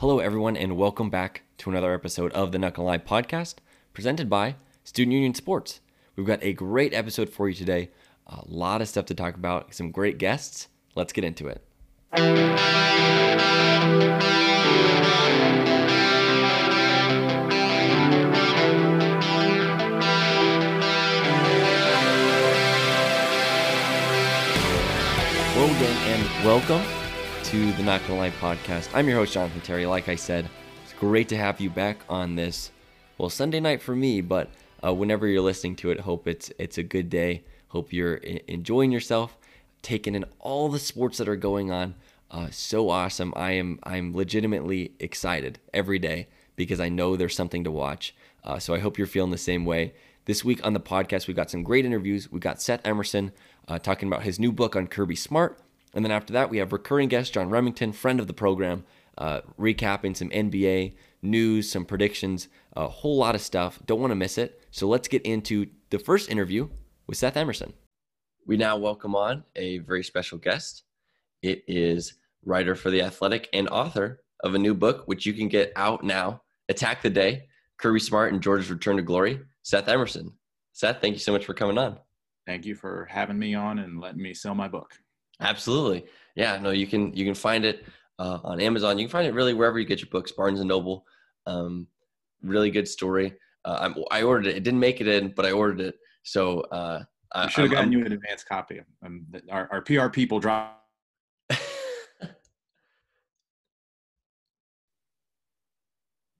Hello, everyone, and welcome back to another episode of the Not Gonna Lie podcast presented by Student Union Sports. We've got a great episode for you today, a lot of stuff to talk about, some great guests. Let's get into it. Hello again, and welcome to the Not Gonna Lie podcast. I'm your host, Jonathan Terry. Like I said, it's great to have you back on this, well, Sunday night for me, but uh, whenever you're listening to it, hope it's it's a good day. Hope you're enjoying yourself, taking in all the sports that are going on. Uh, so awesome! I am I'm legitimately excited every day because I know there's something to watch. Uh, so I hope you're feeling the same way. This week on the podcast, we've got some great interviews. We got Seth Emerson uh, talking about his new book on Kirby Smart. And then after that, we have recurring guest John Remington, friend of the program, uh, recapping some NBA news, some predictions, a whole lot of stuff. Don't want to miss it. So let's get into the first interview with Seth Emerson. We now welcome on a very special guest. It is writer for The Athletic and author of a new book, which you can get out now Attack the Day Kirby Smart and Georgia's Return to Glory, Seth Emerson. Seth, thank you so much for coming on. Thank you for having me on and letting me sell my book. Absolutely. Yeah, no, you can you can find it uh, on Amazon. You can find it really wherever you get your books, Barnes and Noble. Um, really good story. Uh, i ordered it. It didn't make it in, but I ordered it. So uh, I should have gotten I'm, you an advance copy. Um, our, our PR people drop.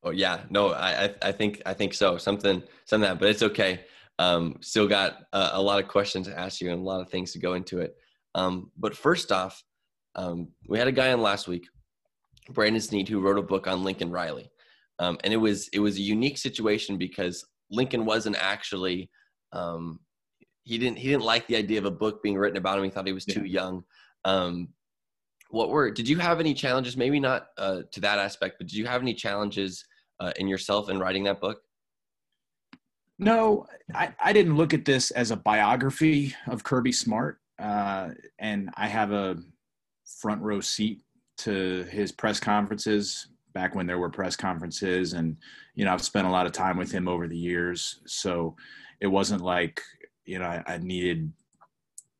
oh yeah, no, I I think I think so. Something something that, but it's okay. Um, still got a, a lot of questions to ask you and a lot of things to go into it. Um, but first off, um, we had a guy on last week, Brandon Sneed, who wrote a book on Lincoln Riley, um, and it was it was a unique situation because Lincoln wasn't actually um, he didn't he didn't like the idea of a book being written about him. He thought he was too young. Um, what were did you have any challenges? Maybe not uh, to that aspect, but did you have any challenges uh, in yourself in writing that book? No, I, I didn't look at this as a biography of Kirby Smart uh, and I have a front row seat to his press conferences back when there were press conferences. And you know i've spent a lot of time with him over the years. So it wasn't like you know I, I, needed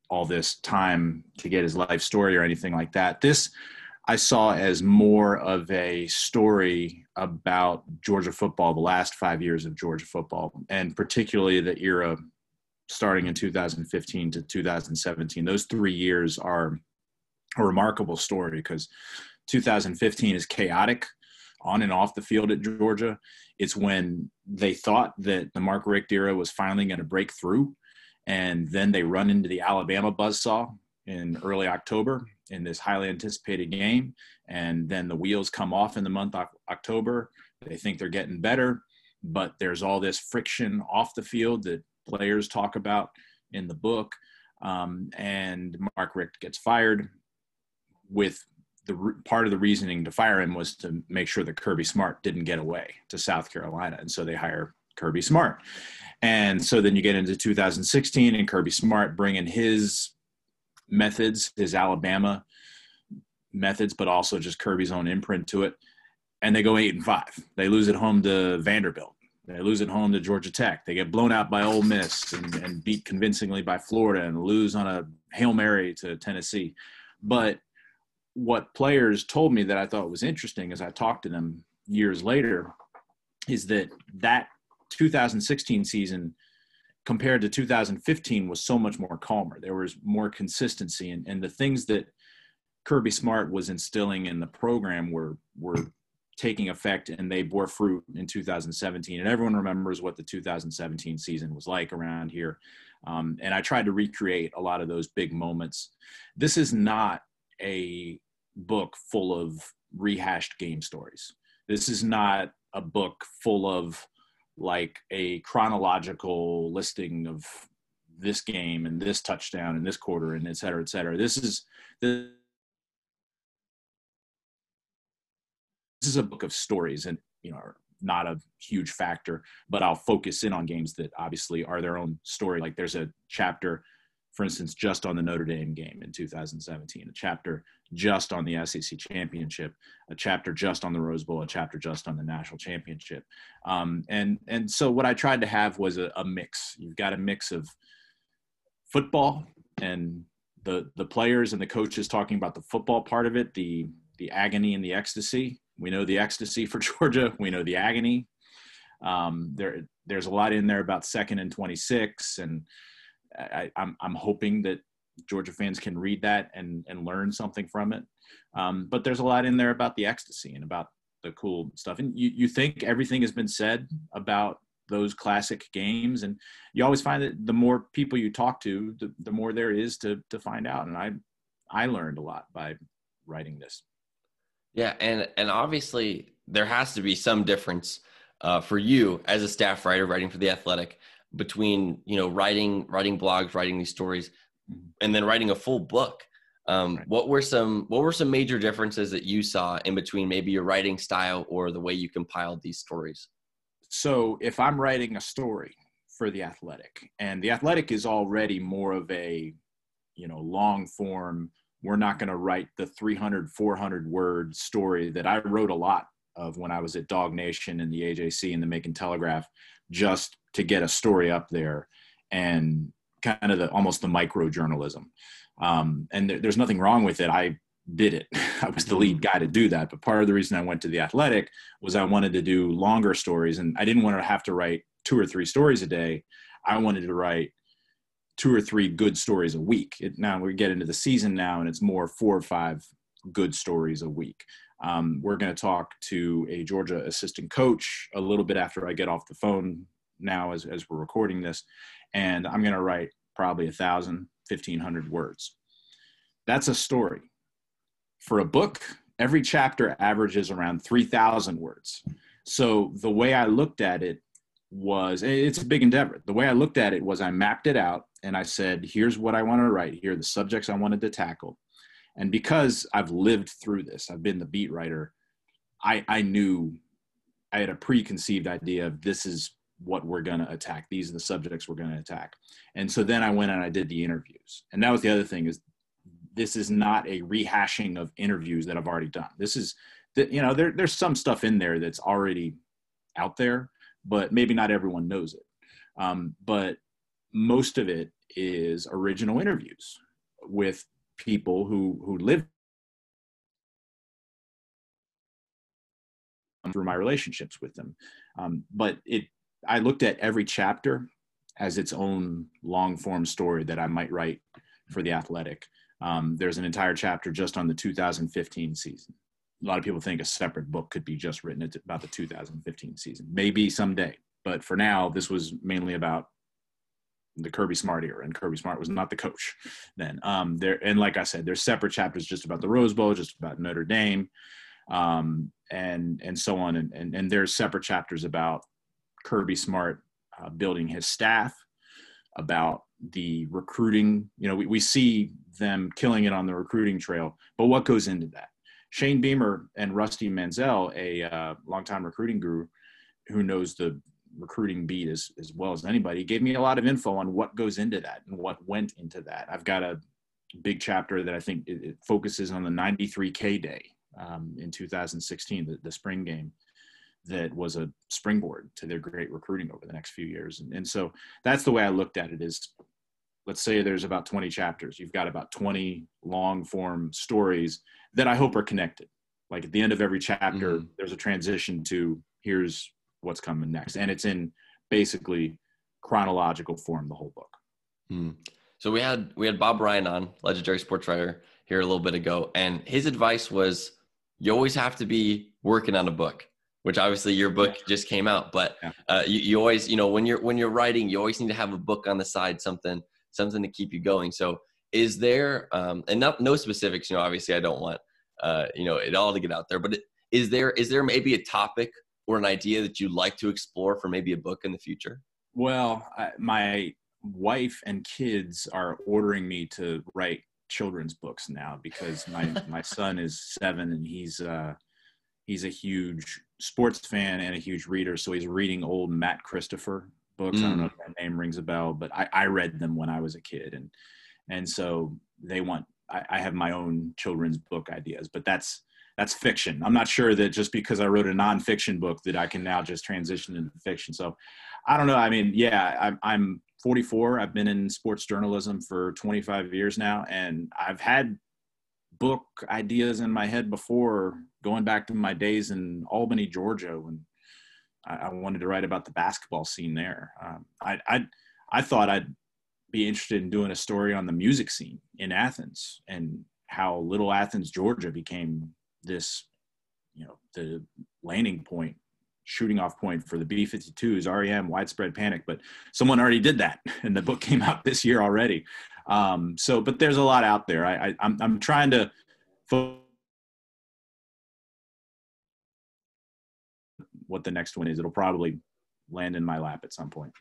all this time to get his life story or anything like that. This i saw as more of a story about georgia football the last five years of georgia football and particularly the era starting in 2015 to 2017. Those three years are a remarkable story because 2015 is chaotic on and off the field at Georgia. It's when they thought that the Mark Richt era was finally going to break through. And then they run into the Alabama buzzsaw in early October in this highly anticipated game. And then the wheels come off in the month of October. They think they're getting better, but there's all this friction off the field that players talk about in the book. Um, and Mark Richt gets fired with the part of the reasoning to fire him was to make sure that Kirby Smart didn't get away to South Carolina. And so they hire Kirby Smart. And so then you get into 2016 and Kirby Smart bringing his methods, his Alabama methods, but also just Kirby's own imprint to it. And they go eight and five. They lose at home to Vanderbilt. They lose at home to Georgia Tech. They get blown out by Ole Miss and, and beat convincingly by Florida and lose on a Hail Mary to Tennessee. But what players told me that I thought was interesting as I talked to them years later is that that 2016 season compared to 2015 was so much more calmer. There was more consistency and, and the things that Kirby Smart was instilling in the program were were taking effect and they bore fruit in 2017 and everyone remembers what the 2017 season was like around here. Um, and i tried to recreate a lot of those big moments. This is not a book full of rehashed game stories. This is not a book full of like a chronological listing of this game and this touchdown and this quarter and et cetera et cetera. This is this this is a book of stories and you know are not a huge factor but i'll focus in on games that obviously are their own story like there's a chapter for instance, just on the Notre Dame game in 2017, a chapter just on the SEC championship, a chapter just on the Rose Bowl, a chapter just on the national championship. Um, and, and so what I tried to have was a, a mix. You've got a mix of football and the, the players and the coaches talking about the football part of it, the, the agony and the ecstasy. We know the ecstasy for Georgia. We know the agony. Um, there, there's a lot in there about second and 26 and, I, I'm I'm hoping that Georgia fans can read that and and learn something from it. Um, but there's a lot in there about the ecstasy and about the cool stuff. And you you think everything has been said about those classic games, and you always find that the more people you talk to, the, the more there is to to find out. And I I learned a lot by writing this. Yeah, and and obviously there has to be some difference uh, for you as a staff writer writing for the Athletic between you know writing writing blogs writing these stories mm-hmm. and then writing a full book um, right. what were some what were some major differences that you saw in between maybe your writing style or the way you compiled these stories so if i'm writing a story for the athletic and the athletic is already more of a you know long form we're not going to write the 300 400 word story that i wrote a lot of when i was at DawgNation and the ajc and the macon telegraph just to get a story up there and kind of the almost the micro journalism. Um, and there, there's nothing wrong with it. I did it. I was the lead guy to do that. But part of the reason I went to the athletic was I wanted to do longer stories and I didn't want to have to write two or three stories a day. I wanted to write two or three good stories a week. It, now we get into the season now and it's more four or five good stories a week. Um, we're going to talk to a Georgia assistant coach a little bit after I get off the phone now as, as we're recording this. And I'm going to write probably a thousand, fifteen hundred words. That's a story. For a book, every chapter averages around 3,000 words. So the way I looked at it was it's a big endeavor. The way I looked at it was I mapped it out and I said, here's what I want to write. Here are the subjects I wanted to tackle. And because I've lived through this, I've been the beat writer, I, I knew I had a preconceived idea of this is what we're going to attack. These are the subjects we're going to attack. And so then I went and I did the interviews. And that was the other thing is this is not a rehashing of interviews that I've already done. This is that, you know, there, there's some stuff in there that's already out there, but maybe not everyone knows it. Um, but most of it is original interviews with people who, who live through my relationships with them. Um, but it I looked at every chapter as its own long form story that I might write for the athletic. Um, there's an entire chapter just on the 2015 season. A lot of people think a separate book could be just written about the 2015 season. Maybe someday, but for now, this was mainly about the Kirby Smart era, and Kirby Smart was not the coach then. Um, there and like I said, there's separate chapters just about the Rose Bowl, just about Notre Dame, um, and and so on, and, and and there's separate chapters about Kirby Smart uh, building his staff, about the recruiting. You know, we, we see them killing it on the recruiting trail, but what goes into that? Shane Beamer and Rusty Mansell, a uh, longtime recruiting guru who knows the recruiting beat as, as well as anybody, gave me a lot of info on what goes into that and what went into that. I've got a big chapter that I think it, it focuses on the 93K day um, in 2016, the, the spring game that was a springboard to their great recruiting over the next few years. And, and so that's the way I looked at it is let's say there's about 20 chapters. You've got about 20 long form stories that I hope are connected. Like at the end of every chapter, mm-hmm. there's a transition to here's what's coming next. And it's in basically chronological form, the whole book. Mm. So we had we had Bob Ryan on, legendary sports writer, here a little bit ago, and his advice was you always have to be working on a book which obviously your book yeah. just came out but yeah. uh, you, you always you know when you're when you're writing you always need to have a book on the side something something to keep you going. So is there um, and not no specifics you know obviously i don't want uh, you know it all to get out there but is there is there maybe a topic or an idea that you'd like to explore for maybe a book in the future? Well I, my wife and kids are ordering me to write children's books now because my my son is seven and he's uh he's a huge sports fan and a huge reader, so he's reading old Matt Christopher books. Mm. I don't know mm. if that name rings a bell, but I, I read them when I was a kid, and and so they want. I, I have my own children's book ideas, but that's that's fiction. I'm not sure that just because I wrote a nonfiction book that I can now just transition into fiction. So I don't know. I mean, yeah, I'm, I'm 44. I've been in sports journalism for 25 years now, and I've had book ideas in my head before going back to my days in Albany, Georgia, when I, I wanted to write about the basketball scene there. Um, I, I, I thought I'd be interested in doing a story on the music scene in Athens and how Little Athens, Georgia became this, you know, the landing point, shooting off point for the B 52s, REM, widespread panic. But someone already did that, and the book came out this year already. Um, so, but there's a lot out there. I, I I'm, I'm trying to. What the next one is, it'll probably land in my lap at some point.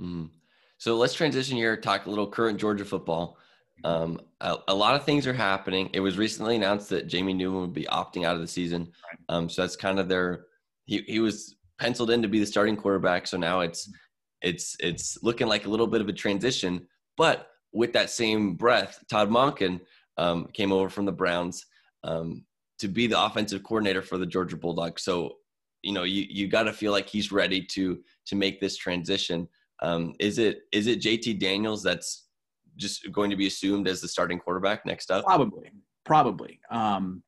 Mm. So let's transition here, talk a little current Georgia football. Um, a, a, lot of things are happening. It was recently announced that Jamie Newman would be opting out of the season. Um, so that's kind of their. He he was penciled in to be the starting quarterback. So now it's it's it's looking like a little bit of a transition. But with that same breath, Todd Monken um, came over from the Browns um, to be the offensive coordinator for the Georgia Bulldogs. So you know you you got to feel like he's ready to to make this transition. Um, is it is it JT Daniels that's just going to be assumed as the starting quarterback next up? Probably, probably. Um,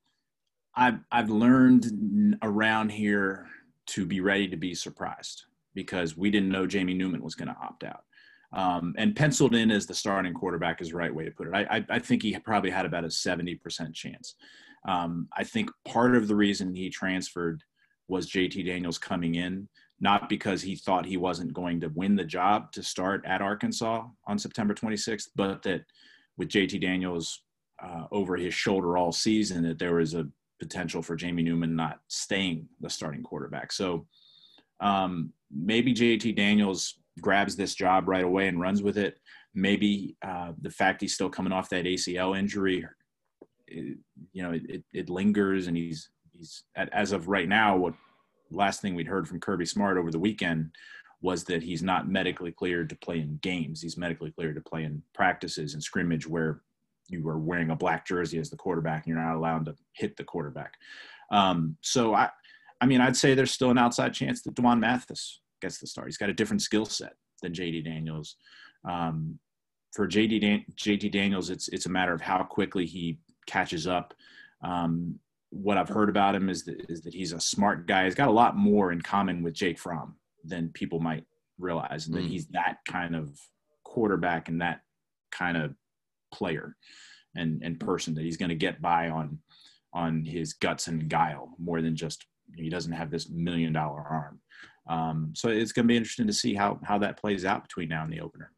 I've I've learned around here to be ready to be surprised because we didn't know Jamie Newman was going to opt out. Um, and penciled in as the starting quarterback is the right way to put it. I, I, I think he probably had about a 70% chance. Um, I think part of the reason he transferred was JT Daniels coming in not because he thought he wasn't going to win the job to start at Arkansas on September 26th, but that with JT Daniels uh, over his shoulder all season, that there was a potential for Jamie Newman not staying the starting quarterback. So um, maybe JT Daniels grabs this job right away and runs with it. Maybe uh, the fact he's still coming off that ACL injury, it, you know, it, it lingers, and he's he's as of right now what last thing we'd heard from Kirby Smart over the weekend was that he's not medically cleared to play in games. He's medically cleared to play in practices and scrimmage where you are wearing a black jersey as the quarterback and you're not allowed to hit the quarterback. Um, so I, I mean, I'd say there's still an outside chance that D'Wan Mathis gets the start. He's got a different skill set than JD Daniels. Um, for JD Dan- JT Daniels, it's it's a matter of how quickly he catches up. Um, what I've heard about him is that, is that he's a smart guy. He's got a lot more in common with Jake Fromm than people might realize, and that mm. he's that kind of quarterback and that kind of player and and person that he's going to get by on on his guts and guile more than just he doesn't have this million dollar arm. Um, so it's going to be interesting to see how how that plays out between now and the opener.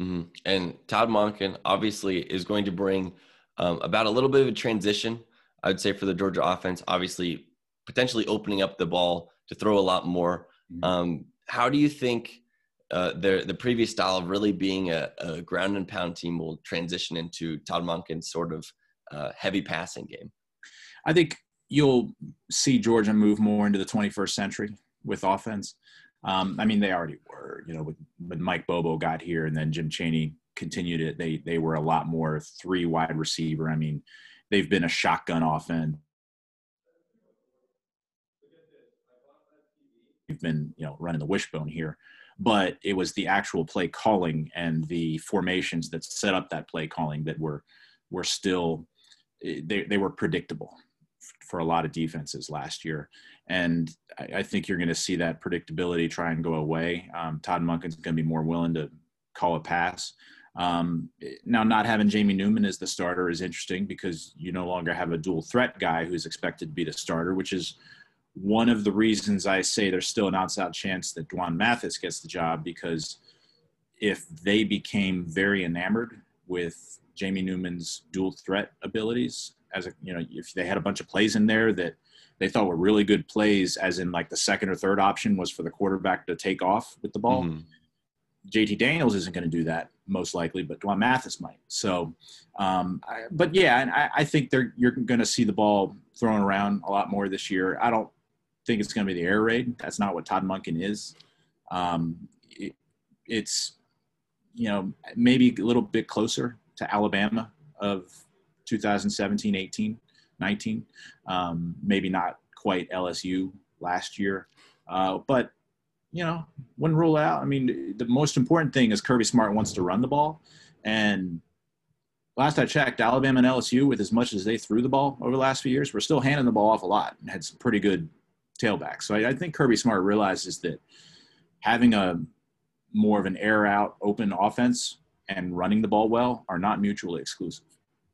Mm-hmm. And Todd Monken obviously is going to bring um, about a little bit of a transition I would say for the Georgia offense, obviously potentially opening up the ball to throw a lot more. Mm-hmm. Um, how do you think uh, the the previous style of really being a, a, ground and pound team will transition into Todd Monken's sort of uh, heavy passing game? I think you'll see Georgia move more into the 21st century with offense. Um, I mean, they already were, you know, when, when Mike Bobo got here and then Jim Chaney continued it, they they were a lot more three wide receiver. I mean, they've been a shotgun offense. You've been, you know, running the wishbone here, but it was the actual play calling and the formations that set up that play calling that were were still they, they were predictable for a lot of defenses last year. And I, I think you're going to see that predictability try and go away. Um, Todd Monken's going to be more willing to call a pass. Um, now, not having Jamie Newman as the starter is interesting because you no longer have a dual threat guy who's expected to be the starter, which is one of the reasons I say there's still an outside chance that D'Wan Mathis gets the job because if they became very enamored with Jamie Newman's dual threat abilities, as a you know, if they had a bunch of plays in there that they thought were really good plays, as in like the second or third option was for the quarterback to take off with the ball. Mm-hmm. JT Daniels isn't going to do that most likely, but D'Wan Mathis might. So, um, I, but yeah, and I, I think they're you're going to see the ball thrown around a lot more this year. I don't think it's going to be the air raid. That's not what Todd Monken is. Um, it, it's you know maybe a little bit closer to Alabama of 2017, 18, 19. Um, maybe not quite LSU last year, uh, but you know, wouldn't rule out. I mean, the most important thing is Kirby Smart wants to run the ball, and last I checked, Alabama and LSU, with as much as they threw the ball over the last few years, were still handing the ball off a lot and had some pretty good tailbacks. So I, I think Kirby Smart realizes that having a more of an air out open offense and running the ball well are not mutually exclusive.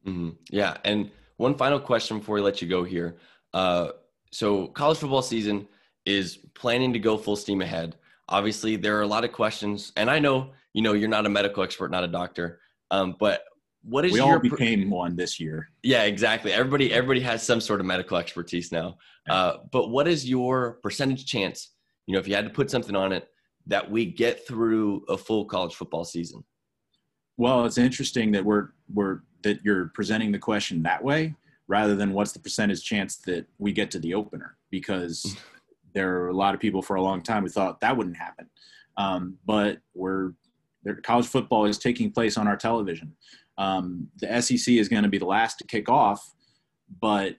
Mm-hmm. Yeah. And one final question before we let you go here. Uh, so college football season is planning to go full steam ahead. Obviously, there are a lot of questions, and I know you know you're not a medical expert, not a doctor, um, but what is we your all became one this year. Yeah exactly. Everybody everybody has some sort of medical expertise now. Uh, but what is your percentage chance you know if you had to put something on it that we get through a full college football season? Well it's interesting that we're we're that you're presenting the question that way rather than what's the percentage chance that we get to the opener because there are a lot of people for a long time who thought that wouldn't happen um, but we're college football is taking place on our television um, the SEC is going to be the last to kick off, but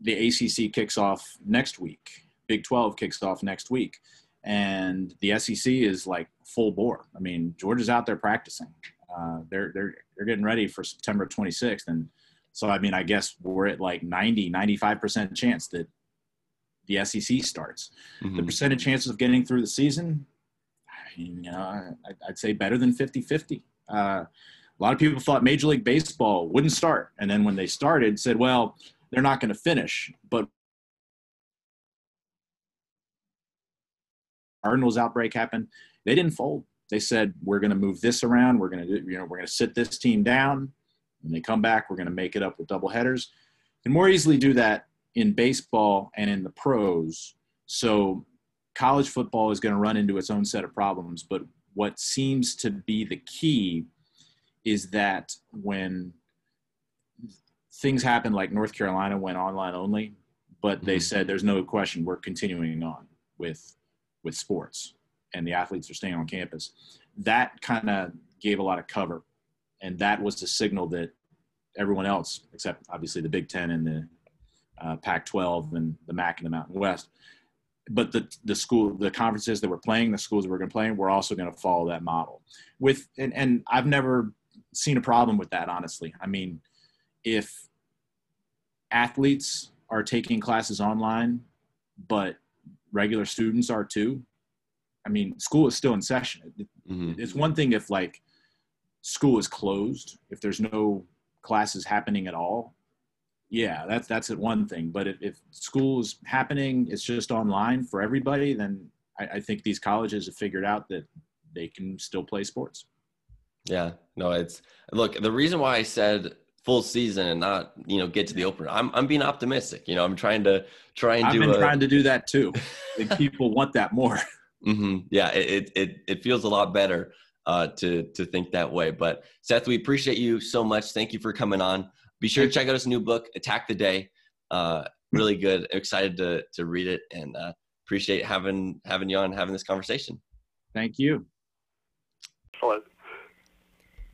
the ACC kicks off next week. Big 12 kicks off next week. And the SEC is like full bore. I mean, Georgia's out there practicing. Uh, they're, they're, they're getting ready for September 26th. And so, I mean, I guess we're at like 90, 95% chance that the SEC starts. Mm-hmm. The percentage chances of getting through the season, you know, I'd say better than 50 50. Uh, a lot of people thought Major League Baseball wouldn't start, and then when they started, said, "Well, they're not going to finish." But Cardinals outbreak happened. They didn't fold. They said, "We're going to move this around. We're going to, you know, we're going to sit this team down. When they come back, we're going to make it up with double headers." And more easily do that in baseball and in the pros. So college football is going to run into its own set of problems. But what seems to be the key is that when things happen like North Carolina went online only, but they mm-hmm. said there's no question we're continuing on with with sports and the athletes are staying on campus. That kind of gave a lot of cover, and that was the signal that everyone else, except obviously the Big Ten and the uh, Pac-12 and the MAC and the Mountain West, but the the school the conferences that we're playing, the schools that we're going to play, we're also going to follow that model. With and and I've never seen a problem with that, honestly. I mean, if athletes are taking classes online, but regular students are too, I mean, school is still in session. Mm-hmm. It's one thing if like school is closed, if there's no classes happening at all. Yeah, that's that's one thing. But if, if school is happening, it's just online for everybody. Then I, I think these colleges have figured out that they can still play sports. Yeah, no, it's look the reason why I said full season and not you know get to the opener. I'm I'm being optimistic. You know, I'm trying to try and I've do. I've been a, trying to do that too. people want that more. Mm-hmm. Yeah, it, it it feels a lot better uh, to to think that way. But Seth, we appreciate you so much. Thank you for coming on. Be sure to check out his new book, Attack the Day. Uh, really good. Excited to to read it and uh, appreciate having having you on having this conversation. Thank you. Excellent.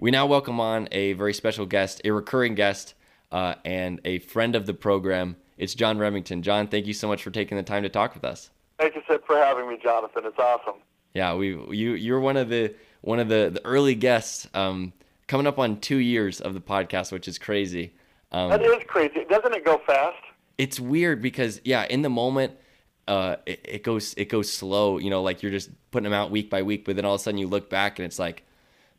We now welcome on a very special guest, a recurring guest, uh, and a friend of the program. It's John Remington. John, thank you so much for taking the time to talk with us. Thank you, for having me, Jonathan. It's awesome. Yeah, we you you're one of the one of the, the early guests. Um, coming up on two years of the podcast, which is crazy. Um, that is crazy. Doesn't it go fast? It's weird because yeah, in the moment, uh, it, it goes it goes slow. You know, like you're just putting them out week by week, but then all of a sudden you look back and it's like,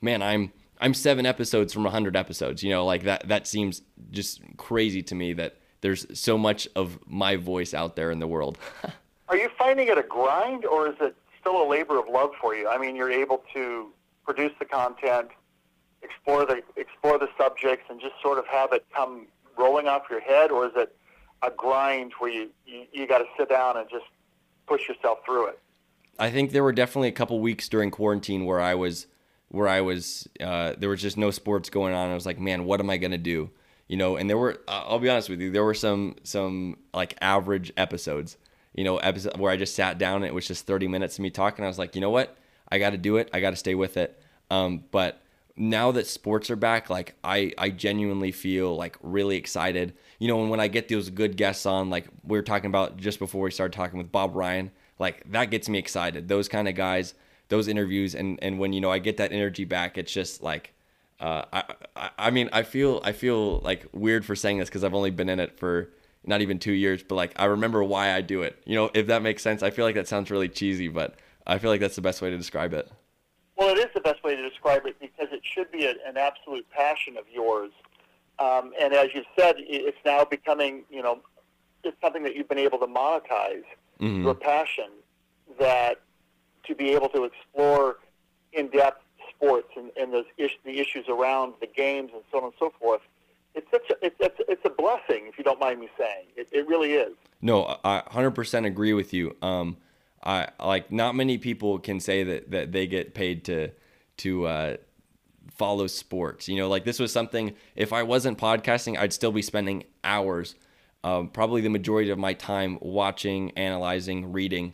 man, I'm I'm seven episodes from 100 episodes. You know, like that. That seems just crazy to me that there's so much of my voice out there in the world. Are you finding it a grind, or is it still a labor of love for you? I mean, you're able to produce the content, explore the explore the subjects, and just sort of have it come rolling off your head, or is it a grind where you you, you got to sit down and just push yourself through it? I think there were definitely a couple weeks during quarantine where I was where I was uh, there was just no sports going on. I was like, man, what am I gonna do? You know, and there were I'll be honest with you, there were some some like average episodes. You know, episode where I just sat down and it was just 30 minutes of me talking. I was like, you know what? I got to do it. I got to stay with it. Um, but now that sports are back, like I, I genuinely feel like really excited. You know, and when I get those good guests on, like we were talking about just before we started talking with Bob Ryan, like that gets me excited. Those kind of guys, those interviews, and and when you know I get that energy back, it's just like, uh, I, I I mean I feel I feel like weird for saying this because I've only been in it for not even two years, but like I remember why I do it. You know, if that makes sense. I feel like that sounds really cheesy, but I feel like that's the best way to describe it. Well, it is the best way to describe it because it should be a, an absolute passion of yours. Um, and as you said, it's now becoming, you know, it's something that you've been able to monetize mm-hmm. your passion. That to be able to explore in depth sports and, and those is, the issues around the games and so on and so forth. It's such a, it's, it's, it's a blessing, if you don't mind me saying. It, it really is. No, I 100% agree with you. Um, I like not many people can say that that they get paid to to uh, follow sports. You know, like this was something. If I wasn't podcasting, I'd still be spending hours, um, probably the majority of my time watching, analyzing, reading.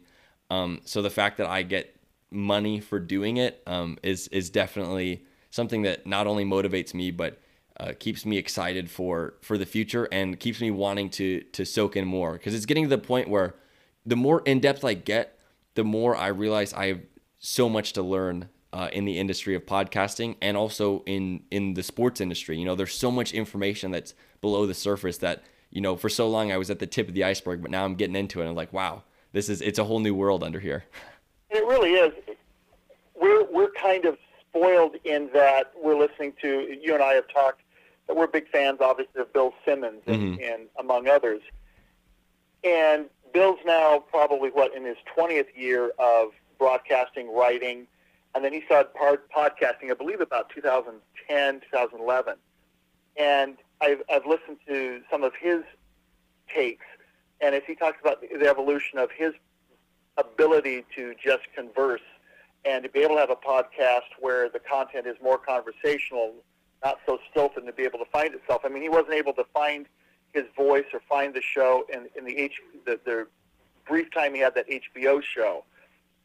Um, so the fact that I get money for doing it um, is is definitely something that not only motivates me but uh, keeps me excited for for the future and keeps me wanting to to soak in more because it's getting to the point where the more in depth I get, the more I realize I have so much to learn uh, in the industry of podcasting and also in in the sports industry. You know, there's so much information that's below the surface that you know for so long I was at the tip of the iceberg, but now I'm getting into it. And I'm like, wow, this is it's a whole new world under here. It really is. We're we're kind of spoiled in that we're listening to you and I have talked that we're big fans, obviously, of Bill Simmons and, mm-hmm. and among others. And Bill's now probably what in his 20th year of broadcasting, writing, and then he started podcasting, I believe, about 2010, 2011. And I've, I've listened to some of his takes, and as he talks about the, the evolution of his ability to just converse and to be able to have a podcast where the content is more conversational, not so stilted, and to be able to find itself. I mean, he wasn't able to find his voice or find the show in, in the, H, the, the brief time he had that HBO show.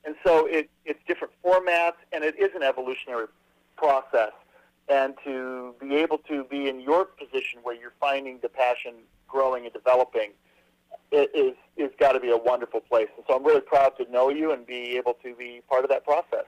And so it, it's different formats, and it is an evolutionary process. And to be able to be in your position where you're finding the passion growing and developing it is is got to be a wonderful place. And so I'm really proud to know you and be able to be part of that process.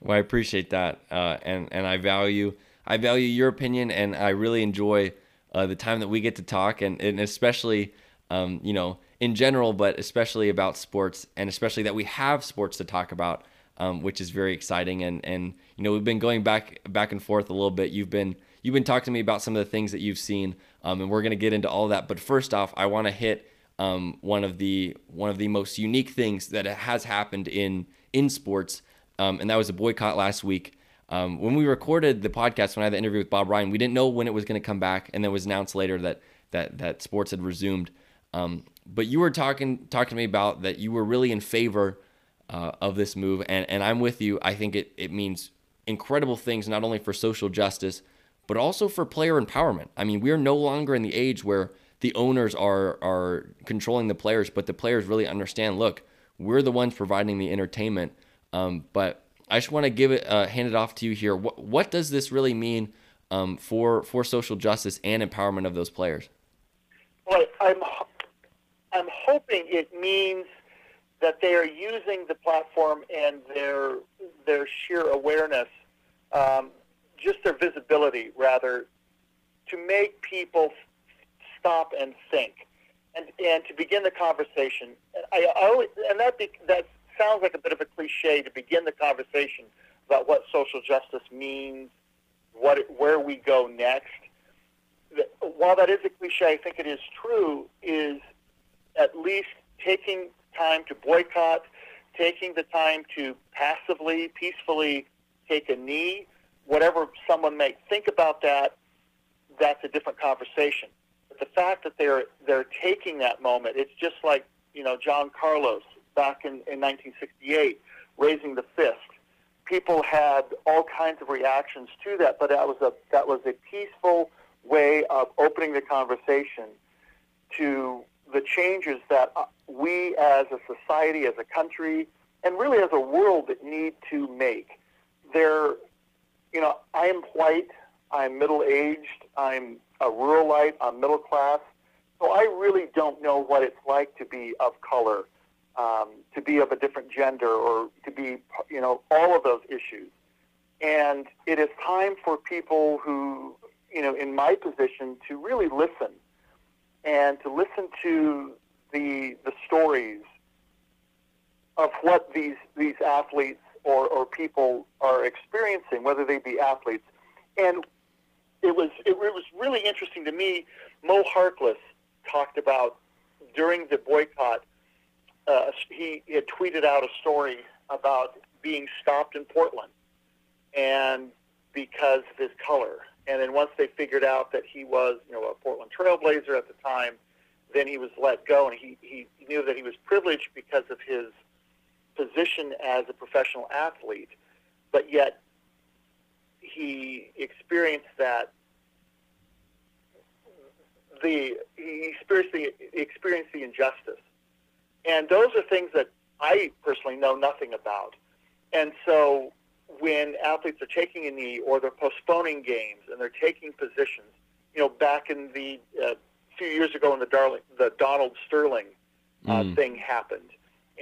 Well, I appreciate that, uh, and and I value I value your opinion, and I really enjoy uh, the time that we get to talk, and, and especially, um, you know, in general, but especially about sports, and especially that we have sports to talk about, um, which is very exciting. And and you know, we've been going back back and forth a little bit. You've been you've been talking to me about some of the things that you've seen, um, and we're gonna get into all that. But first off, I want to hit um, one of the one of the most unique things that has happened in in sports, um, and that was a boycott last week. Um, when we recorded the podcast, when I had the interview with Bob Ryan, we didn't know when it was going to come back, and then it was announced later that that that sports had resumed. Um, but you were talking talking to me about that you were really in favor uh, of this move, and and I'm with you. I think it it means incredible things not only for social justice, but also for player empowerment. I mean, we are no longer in the age where the owners are are controlling the players, but the players really understand. Look, we're the ones providing the entertainment, um, but I just want to give it uh, hand it off to you here. What what does this really mean um, for for social justice and empowerment of those players? Well, I'm I'm hoping it means that they are using the platform and their their sheer awareness, um, just their visibility rather, to make people stop and think, and and to begin the conversation. I, always, and that be, that sounds like a bit of a cliche to begin the conversation about what social justice means, what it, where we go next. While that is a cliche, I think it is true. Is at least taking time to boycott, taking the time to passively, peacefully take a knee, whatever someone may think about that, that's a different conversation. But the fact that they're they're taking that moment, it's just like you know John Carlos back in, in 1968, raising the fist. People had all kinds of reactions to that, but that was a that was a peaceful way of opening the conversation to the changes that uh, we as a society, as a country, and really as a world need to make. There, you know, I am white, I'm middle aged, I'm a ruralite, I'm middle class, so I really don't know what it's like to be of color, um, to be of a different gender, or to be, you know, all of those issues. And it is time for people who, you know, in my position, to really listen and to listen to the the stories of what these these athletes or, or people are experiencing, whether they be athletes. And it was it, was really interesting to me. Mo Harkless talked about during the boycott. Uh, he had tweeted out a story about being stopped in Portland, and because of his color. And then once they figured out that he was, you know, a Portland Trailblazer at the time, then he was let go, and he, he knew that he was privileged because of his position as a professional athlete, but yet he experienced that the he experienced the experienced the injustice, and those are things that I personally know nothing about, and so when athletes are taking a knee or they're postponing games and they're taking positions, you know, back in the uh, few years ago when the Darling, the Donald Sterling uh, mm. thing happened,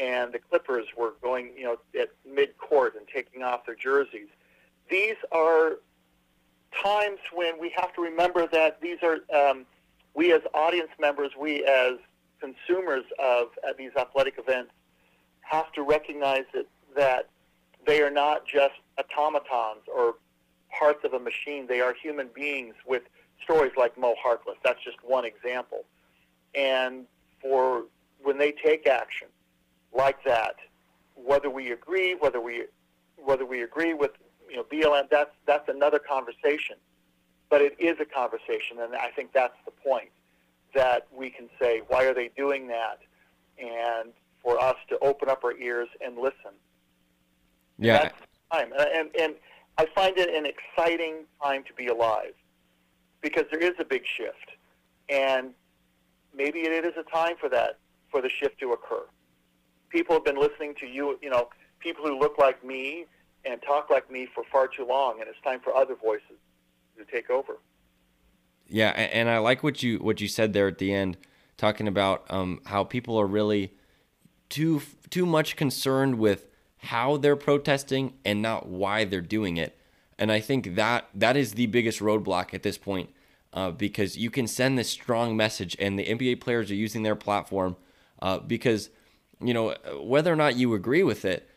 and the Clippers were going, you know, at mid court and taking off their jerseys. These are times when we have to remember that these are um, we as audience members, we as consumers of these athletic events have to recognize that that they are not just automatons or parts of a machine. They are human beings with stories like Mo Harkless. That's just one example. And for when they take action like that, whether we agree, whether we whether we agree with you know BLM, that's that's another conversation. But it is a conversation, and I think that's the point that we can say, why are they doing that? And for us to open up our ears and listen. Yeah. time. And, and I find it an exciting time to be alive because there is a big shift, and maybe it is a time for that for the shift to occur. People have been listening to you, you know, people who look like me and talk like me for far too long, and it's time for other voices to take over. Yeah, and I like what you what you said there at the end, talking about um, how people are really too too much concerned with how they're protesting and not why they're doing it. And I think that that is the biggest roadblock at this point, uh, because you can send this strong message, and the NBA players are using their platform uh, because you know whether or not you agree with it,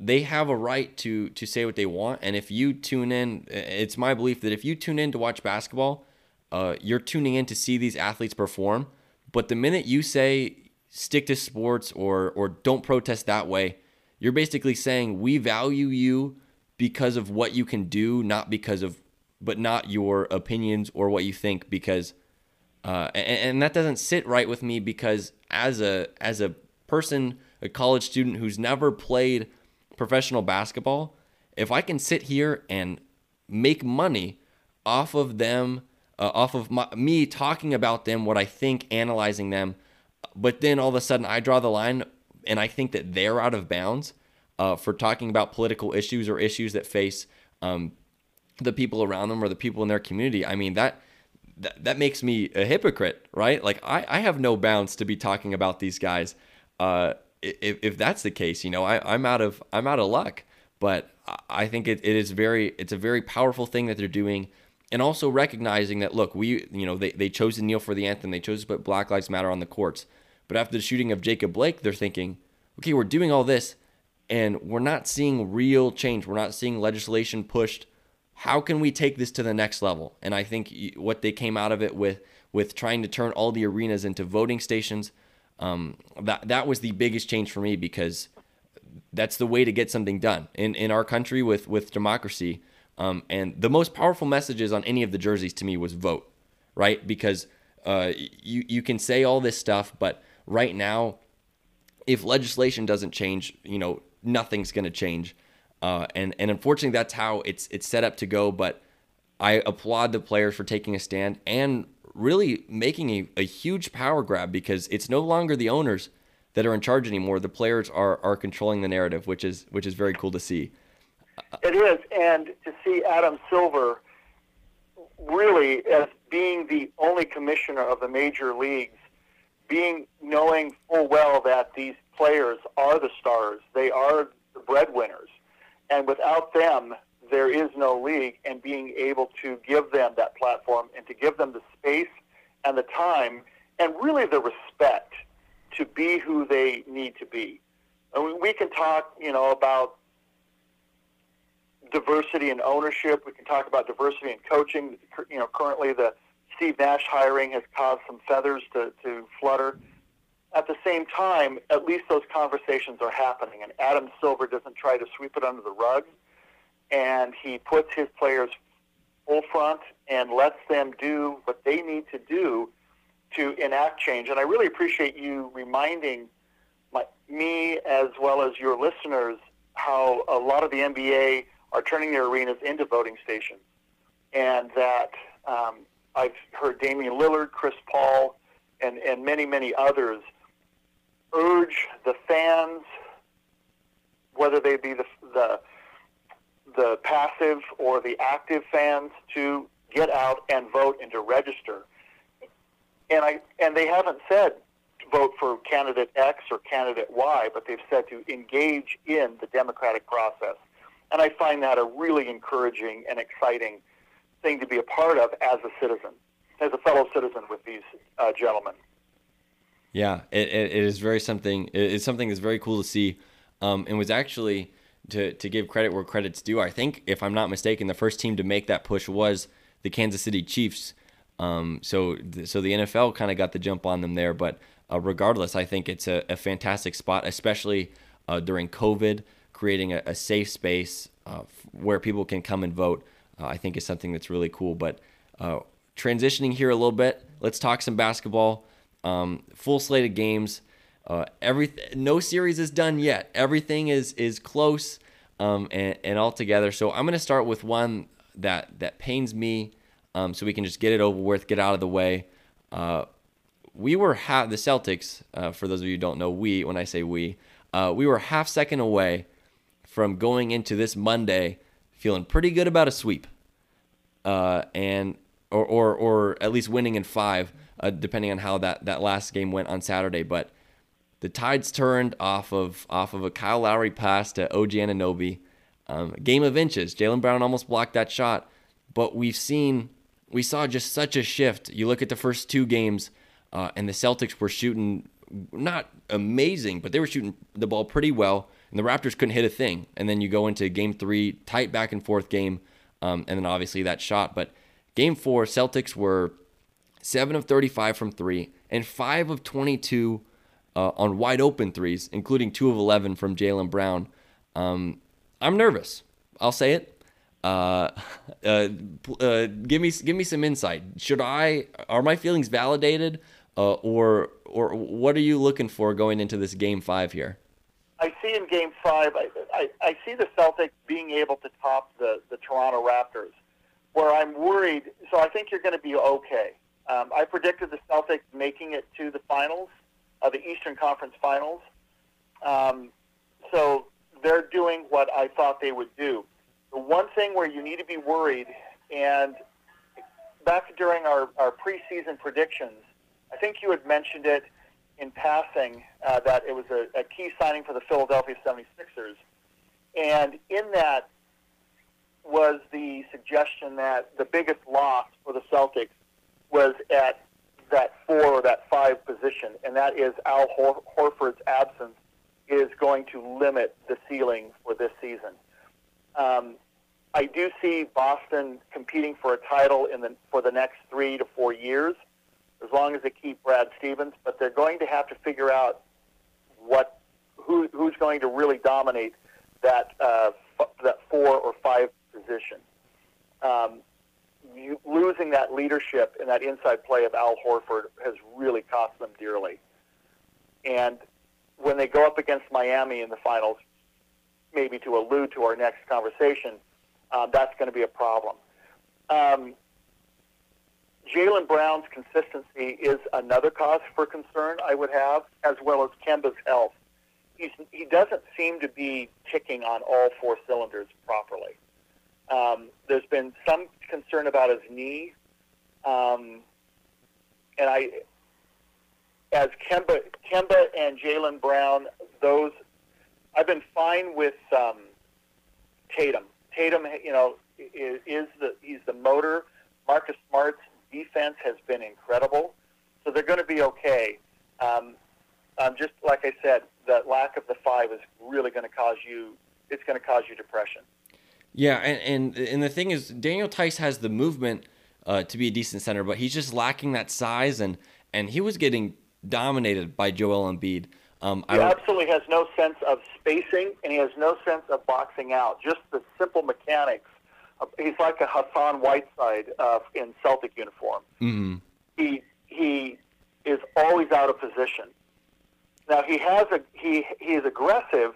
they have a right to to say what they want. And if you tune in, it's my belief that if you tune in to watch basketball, uh, you're tuning in to see these athletes perform. But the minute you say stick to sports or or don't protest that way, you're basically saying we value you because of what you can do, not because of, but not your opinions or what you think. Because, uh, and, and that doesn't sit right with me because as a as a person, a college student who's never played professional basketball, if I can sit here and make money off of them, uh, off of my, me talking about them, what I think, analyzing them, but then all of a sudden I draw the line and I think that they're out of bounds uh, for talking about political issues or issues that face um, the people around them or the people in their community. I mean that that, that makes me a hypocrite, right? Like I, I have no bounds to be talking about these guys. Uh, if, if that's the case, you know, I, I'm out of I'm out of luck. But I think it, it is very it's a very powerful thing that they're doing. And also recognizing that look, we you know, they, they chose to kneel for the anthem, they chose to put Black Lives Matter on the courts. But after the shooting of Jacob Blake, they're thinking, okay, we're doing all this and we're not seeing real change. We're not seeing legislation pushed. How can we take this to the next level? And I think what they came out of it with with trying to turn all the arenas into voting stations, um, that that was the biggest change for me because that's the way to get something done in in our country with with democracy. Um, and the most powerful messages on any of the jerseys to me was vote, right? Because uh, you you can say all this stuff, but right now, if legislation doesn't change, you know, nothing's going to change. Uh, and and unfortunately, that's how it's it's set up to go. But I applaud the players for taking a stand and really making a, a huge power grab because it's no longer the owners that are in charge anymore. The players are are controlling the narrative, which is which is very cool to see. It is, and to see Adam Silver really as being the only commissioner of the major leagues, being knowing full well that these players are the stars, they are the breadwinners, and without them, there is no league, and being able to give them that platform and to give them the space and the time and really the respect to be who they need to be. I mean, we can talk, you know, about diversity in ownership. We can talk about diversity in coaching. You know, currently the Steve Nash hiring has caused some feathers to, to flutter. At the same time, at least those conversations are happening, and Adam Silver doesn't try to sweep it under the rug, and he puts his players full front and lets them do what they need to do to enact change. And I really appreciate you reminding my, me as well as your listeners how a lot of the NBA are turning their arenas into voting stations, and that um, I've heard Damian Lillard, Chris Paul, and and many many others urge the fans, whether they be the the the passive or the active fans, to get out and vote and to register. And I and they haven't said vote for candidate X or candidate Y, but they've said to engage in the democratic process. And I find that a really encouraging and exciting thing to be a part of as a citizen, as a fellow citizen with these uh, gentlemen. Yeah, it, it is very something. It's something that's very cool to see, um, and was actually to to give credit where credit's due. I think, if I'm not mistaken, the first team to make that push was the Kansas City Chiefs. Um, so so the NFL kind of got the jump on them there, but uh, regardless, I think it's a, a fantastic spot, especially uh, during COVID creating a, a safe space uh, where people can come and vote, uh, I think is something that's really cool. But uh, transitioning here a little bit, let's talk some basketball. Um, full slate of games. Uh, every no series is done yet. Everything is is close um, and, and all together. So I'm going to start with one that that pains me, um, so we can just get it over with, get out of the way. Uh, we were half the Celtics. Uh, for those of you who don't know, we when I say we, uh, we were half second away from going into this Monday feeling pretty good about a sweep, uh, and or, or or at least winning in five, uh, depending on how that that last game went on Saturday. But the tides turned off of off of a Kyle Lowry pass to OG Anunoby. Um, game of inches. Jaylen Brown almost blocked that shot, but we've seen we saw just such a shift. You look at the first two games, uh, and the Celtics were shooting not amazing, but they were shooting the ball pretty well and the Raptors couldn't hit a thing. And then you go into game three, tight back and forth game, um, and then obviously that shot. But game four, Celtics were 7 of 35 from three and 5 of 22 uh, on wide open threes, including 2 of 11 from Jaylen Brown. Um, I'm nervous. I'll say it. Uh, uh, uh, give me give me some insight. Should I are my feelings validated, uh, or or what are you looking for going into this game five here? I see in Game Five, I, I, I see the Celtics being able to top the the Toronto Raptors. Where I'm worried, so I think you're going to be okay. Um, I predicted the Celtics making it to the finals, uh, the Eastern Conference Finals. Um, so they're doing what I thought they would do. The one thing where you need to be worried, and back during our, our preseason predictions, I think you had mentioned it in passing uh, that it was a, a key signing for the Philadelphia 76ers. And in that was the suggestion that the biggest loss for the Celtics was at that four or that five position, and that is Al Hor- Horford's absence is going to limit the ceiling for this season. Um, I do see Boston competing for a title in the for the next three to four years as long as they keep Brad Stevens. But they're going to have to figure out what who, who's going to really dominate that uh, f- that four or five position. Um, you, losing that leadership and that inside play of Al Horford has really cost them dearly. And when they go up against Miami in the finals, maybe to allude to our next conversation, um, that's going to be a problem. Um, Jaylen Brown's consistency is another cause for concern I would have, as well as Kemba's health. he's he doesn't seem to be ticking on all four cylinders properly. Um, there's been some concern about his knee, um, and I, as Kemba, Kemba and Jaylen Brown, those I've been fine with um, Tatum. Tatum, you know, is, is the he's the motor. Marcus Smart's defense has been incredible, so they're going to be okay. Um, um, just like I said, the lack of the five is really going to cause you. It's going to cause you depression. Yeah, and, and and the thing is, Daniel Theis has the movement uh, to be a decent center, but he's just lacking that size, and and he was getting dominated by Joel Embiid. Um, he I, absolutely has no sense of spacing, and he has no sense of boxing out. Just the simple mechanics. He's like a Hassan Whiteside uh, in Celtic uniform. Mm-hmm. He he is always out of position. Now he has a he he is aggressive,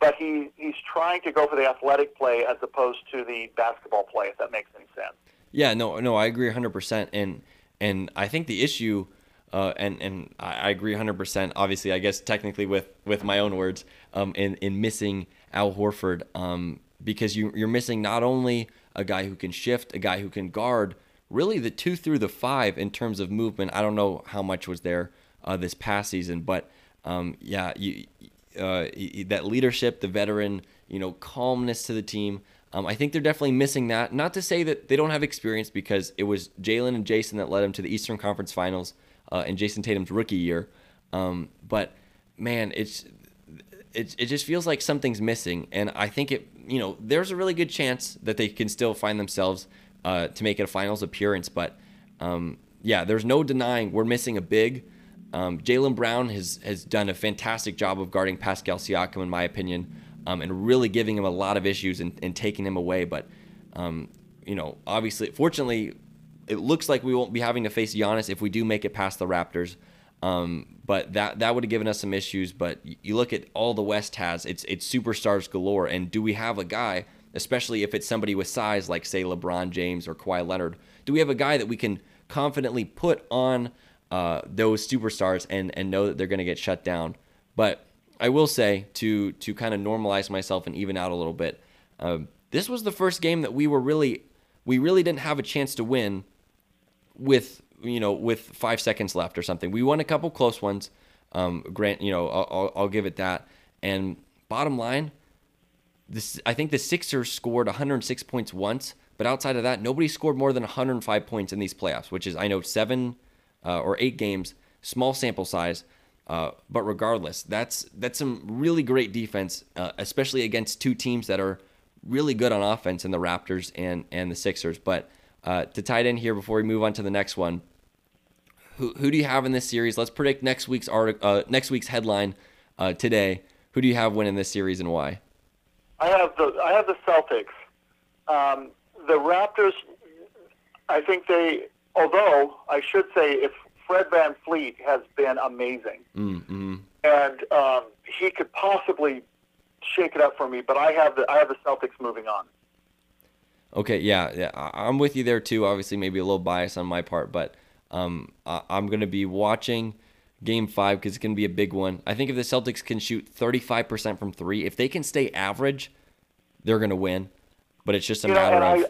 but he he's trying to go for the athletic play as opposed to the basketball play. If that makes any sense. Yeah, no, no, I agree 100. percent And and I think the issue, uh, and and I agree 100. percent Obviously, I guess technically with with my own words, um, in in missing Al Horford, um, because you you're missing not only a guy who can shift, a guy who can guard, really the two through the five in terms of movement. I don't know how much was there uh, this past season, but um, yeah, you, uh, that leadership, the veteran, you know, calmness to the team. Um, I think they're definitely missing that. Not to say that they don't have experience because it was Jaylen and Jayson that led them to the Eastern Conference Finals uh, in Jayson Tatum's rookie year. Um, but man, it's it, it just feels like something's missing, and I think it you know there's a really good chance that they can still find themselves uh, to make it a finals appearance. But um, yeah, there's no denying we're missing a big. Um, Jaylen Brown has has done a fantastic job of guarding Pascal Siakam, in my opinion, um, and really giving him a lot of issues and, and taking him away. But um, you know, obviously, fortunately, it looks like we won't be having to face Giannis if we do make it past the Raptors. Um, but that that would have given us some issues. But you look at all the West has it's it's superstars galore. And do we have a guy, especially if it's somebody with size like say LeBron James or Kawhi Leonard? Do we have a guy that we can confidently put on? uh, those superstars and and know that they're going to get shut down. But I will say to to kind of normalize myself and even out a little bit. Um, this was the first game that we were really we really didn't have a chance to win with you know with five seconds left or something. We won a couple close ones. Um, grant you know I'll, I'll, give it that. And bottom line, this I think the Sixers scored 106 points once, but outside of that, nobody scored more than 105 points in these playoffs, which is I know seven uh, or eight games, small sample size. Uh, but regardless, that's that's some really great defense, uh, especially against two teams that are really good on offense in the Raptors and and the Sixers. But uh, to tie it in here before we move on to the next one, who who do you have in this series? Let's predict next week's article, uh, next week's headline uh, today. Who do you have winning this series and why? I have the I have the Celtics. Um, the Raptors, I think they although I should say, if Fred VanVleet has been amazing, mm-hmm. and um, he could possibly shake it up for me, but I have the I have the Celtics moving on. Okay, yeah, yeah, I'm with you there too. Obviously, maybe a little bias on my part, but um, I'm going to be watching Game Five because it's going to be a big one. I think if the Celtics can shoot 35% from three, if they can stay average, they're going to win. But it's just a you matter know, of I,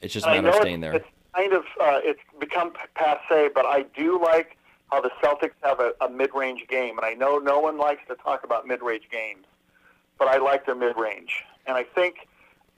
it's just a matter of staying there kind of uh, it's become passe, but I do like how the Celtics have a, a mid-range game, and I know no one likes to talk about mid-range games, but I like their mid-range, and I think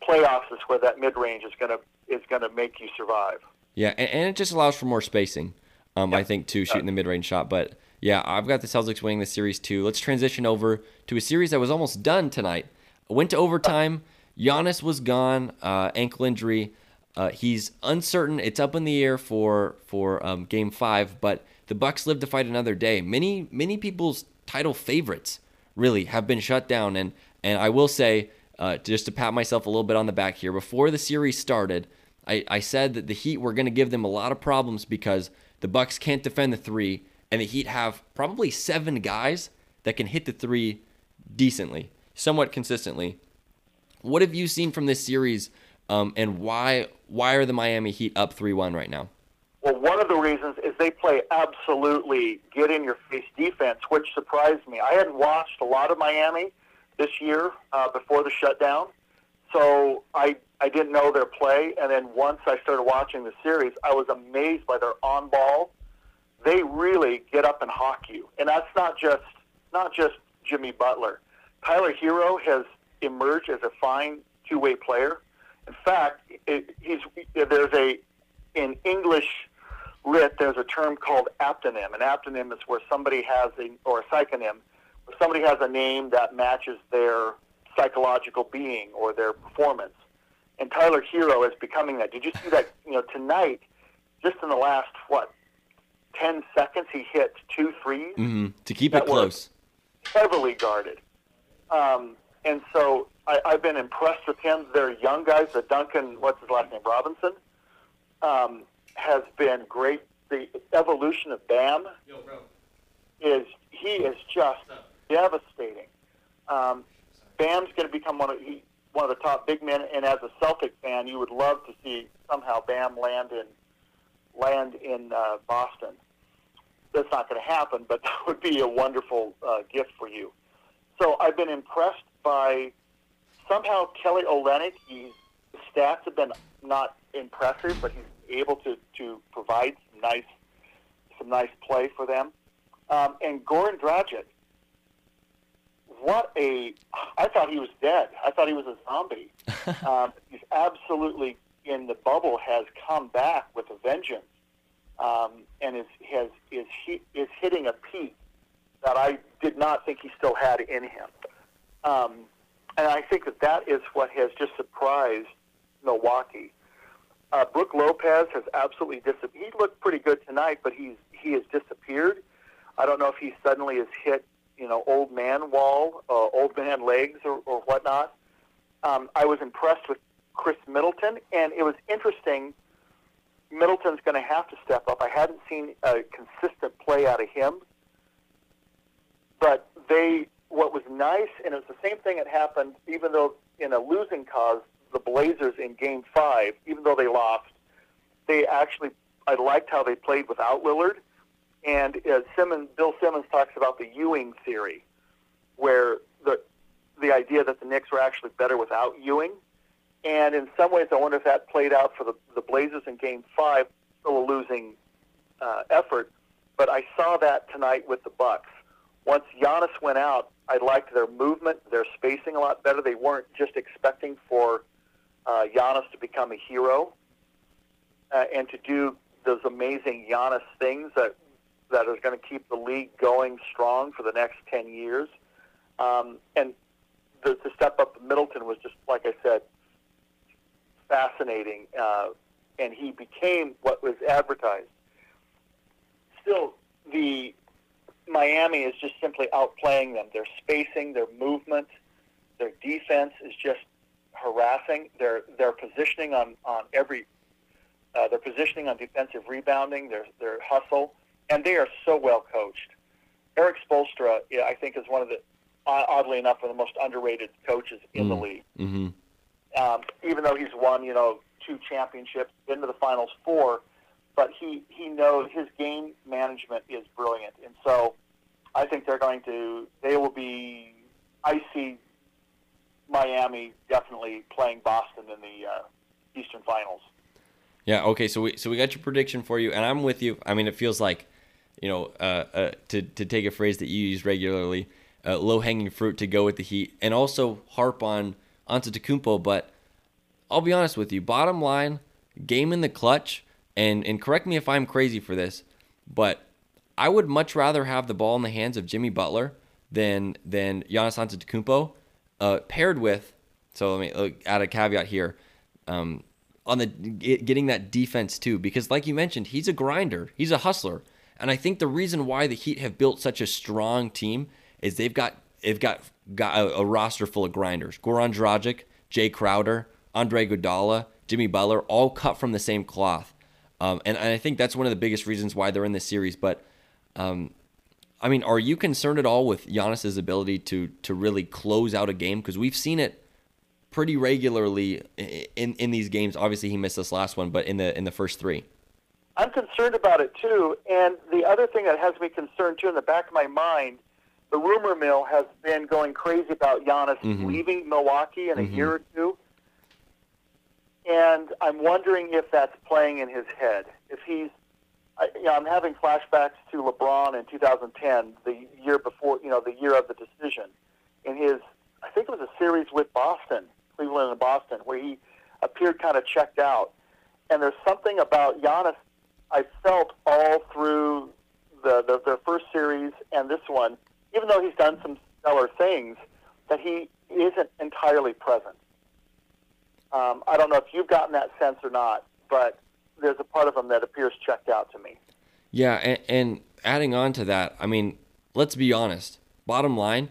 playoffs is where that mid-range is gonna is gonna make you survive. Yeah, and, and it just allows for more spacing. Um, yep. I think to shooting the mid-range shot, but yeah, I've got the Celtics winning the series too. Let's transition over to a series that was almost done tonight. Went to overtime. Giannis was gone, uh, ankle injury. Uh, he's uncertain. It's up in the air for for um, Game Five, but the Bucks live to fight another day. Many many people's title favorites really have been shut down, and and I will say uh, just to pat myself a little bit on the back here. Before the series started, I, I said that the Heat were going to give them a lot of problems because the Bucks can't defend the three, and the Heat have probably seven guys that can hit the three decently, somewhat consistently. What have you seen from this series? Um, and why why are the Miami Heat up three one right now? Well, one of the reasons is they play absolutely get in your face defense, which surprised me. I hadn't watched a lot of Miami this year uh, before the shutdown, so I I didn't know their play. And then once I started watching the series, I was amazed by their on ball. They really get up and hawk you, and that's not just not just Jimmy Butler. Tyler Herro has emerged as a fine two way player. In fact, it, he's there's a in English lit, there's a term called aptonym. An aptonym is where somebody has a, or a psychonym, where somebody has a name that matches their psychological being or their performance. And Tyler Hero is becoming that. Did you see that? You know, tonight, just in the last what, ten seconds, he hit two threes mm-hmm. to keep it close, heavily guarded. Um, and so I, I've been impressed with him. They're young guys. The Duncan, what's his last name, Robinson. Um, has been great. The evolution of Bam Yo, is he is just devastating. Um, Bam's going to become one of he, one of the top big men, and as a Celtic fan, you would love to see somehow Bam land in land in uh, Boston. That's not going to happen, but that would be a wonderful uh, gift for you. So I've been impressed by somehow Kelly. He's, his stats have been not impressive, but he's able to, to provide some nice some nice play for them. Um, and Goran Dragic, what a! I thought he was dead. I thought he was a zombie. um, he's absolutely in the bubble has come back with a vengeance, um, and is has is he, is hitting a peak that I did not think he still had in him. Um, and I think that that is what has just surprised Milwaukee. Uh, Brook Lopez has absolutely disappeared. He looked pretty good tonight, but he's he has disappeared. I don't know if he suddenly has hit you know old man wall, uh, old man legs, or, or whatnot. Um, I was impressed with Khris Middleton, and it was interesting. Middleton's going to have to step up. I hadn't seen a consistent play out of him, but they. What was nice, and it was the same thing that happened, even though in a losing cause, the Blazers in Game Five, even though they lost, they actually I liked how they played without Lillard. And uh, Simmons, Bill Simmons talks about the Ewing theory, where the the idea that the Knicks were actually better without Ewing. And in some ways, I wonder if that played out for the, the Blazers in Game Five, still a losing uh, effort. But I saw that tonight with the Bucks. Once Giannis went out, I liked their movement, their spacing a lot better. They weren't just expecting for uh, Giannis to become a hero uh, and to do those amazing Giannis things that that is going to keep the league going strong for the next ten years. Um, and the, the step up to Middleton was just like I said, fascinating, uh, and he became what was advertised. Still, the Miami is just simply outplaying them. Their spacing, their movement, their defense is just harassing. Their their positioning on on every uh, their positioning on defensive rebounding, their their hustle, and they are so well coached. Erik Spoelstra, I think, is one of the oddly enough one of the most underrated coaches in mm. the league. Mm-hmm. Um, even though he's won, you know, two championships, been to the finals four, but he he knows his game management is brilliant, and so I think they're going to they will be. I see Miami definitely playing Boston in the uh, Eastern Finals. Yeah. Okay. So we so we got your prediction for you, and I'm with you. I mean, it feels like, you know, uh, uh, to to take a phrase that you use regularly, uh, low hanging fruit to go with the Heat, and also harp on Antetokounmpo. But I'll be honest with you. Bottom line, game in the clutch, and and correct me if I'm crazy for this, but I would much rather have the ball in the hands of Jimmy Butler than than Giannis Antetokounmpo uh, paired with, so let me uh, add a caveat here, um, on the getting that defense too, because like you mentioned, he's a grinder, he's a hustler, and I think the reason why the Heat have built such a strong team is they've got they've got got a, a roster full of grinders. Goran Dragic, Jae Crowder, Andre Iguodala, Jimmy Butler, all cut from the same cloth, um, and, and I think that's one of the biggest reasons why they're in this series. But um, I mean, are you concerned at all with Giannis's ability to to really close out a game? Because we've seen it pretty regularly in in these games. Obviously, he missed this last one, but in the in the first three. I'm concerned about it too. And the other thing that has me concerned too, in the back of my mind, the rumor mill has been going crazy about Giannis Mhm. leaving Milwaukee in a Mhm. year or two. And I'm wondering if that's playing in his head. If he's, I, you know, I'm having flashbacks to LeBron in 2010, the year before, you know, the year of the decision. In his, I think it was a series with Boston, Cleveland and Boston, where he appeared kind of checked out. And there's something about Giannis I felt all through the, the their first series and this one, even though he's done some stellar things, that he isn't entirely present. Um, I don't know if you've gotten that sense or not, but there's a part of him that appears checked out to me. Yeah, and, and adding on to that, I mean, let's be honest. Bottom line,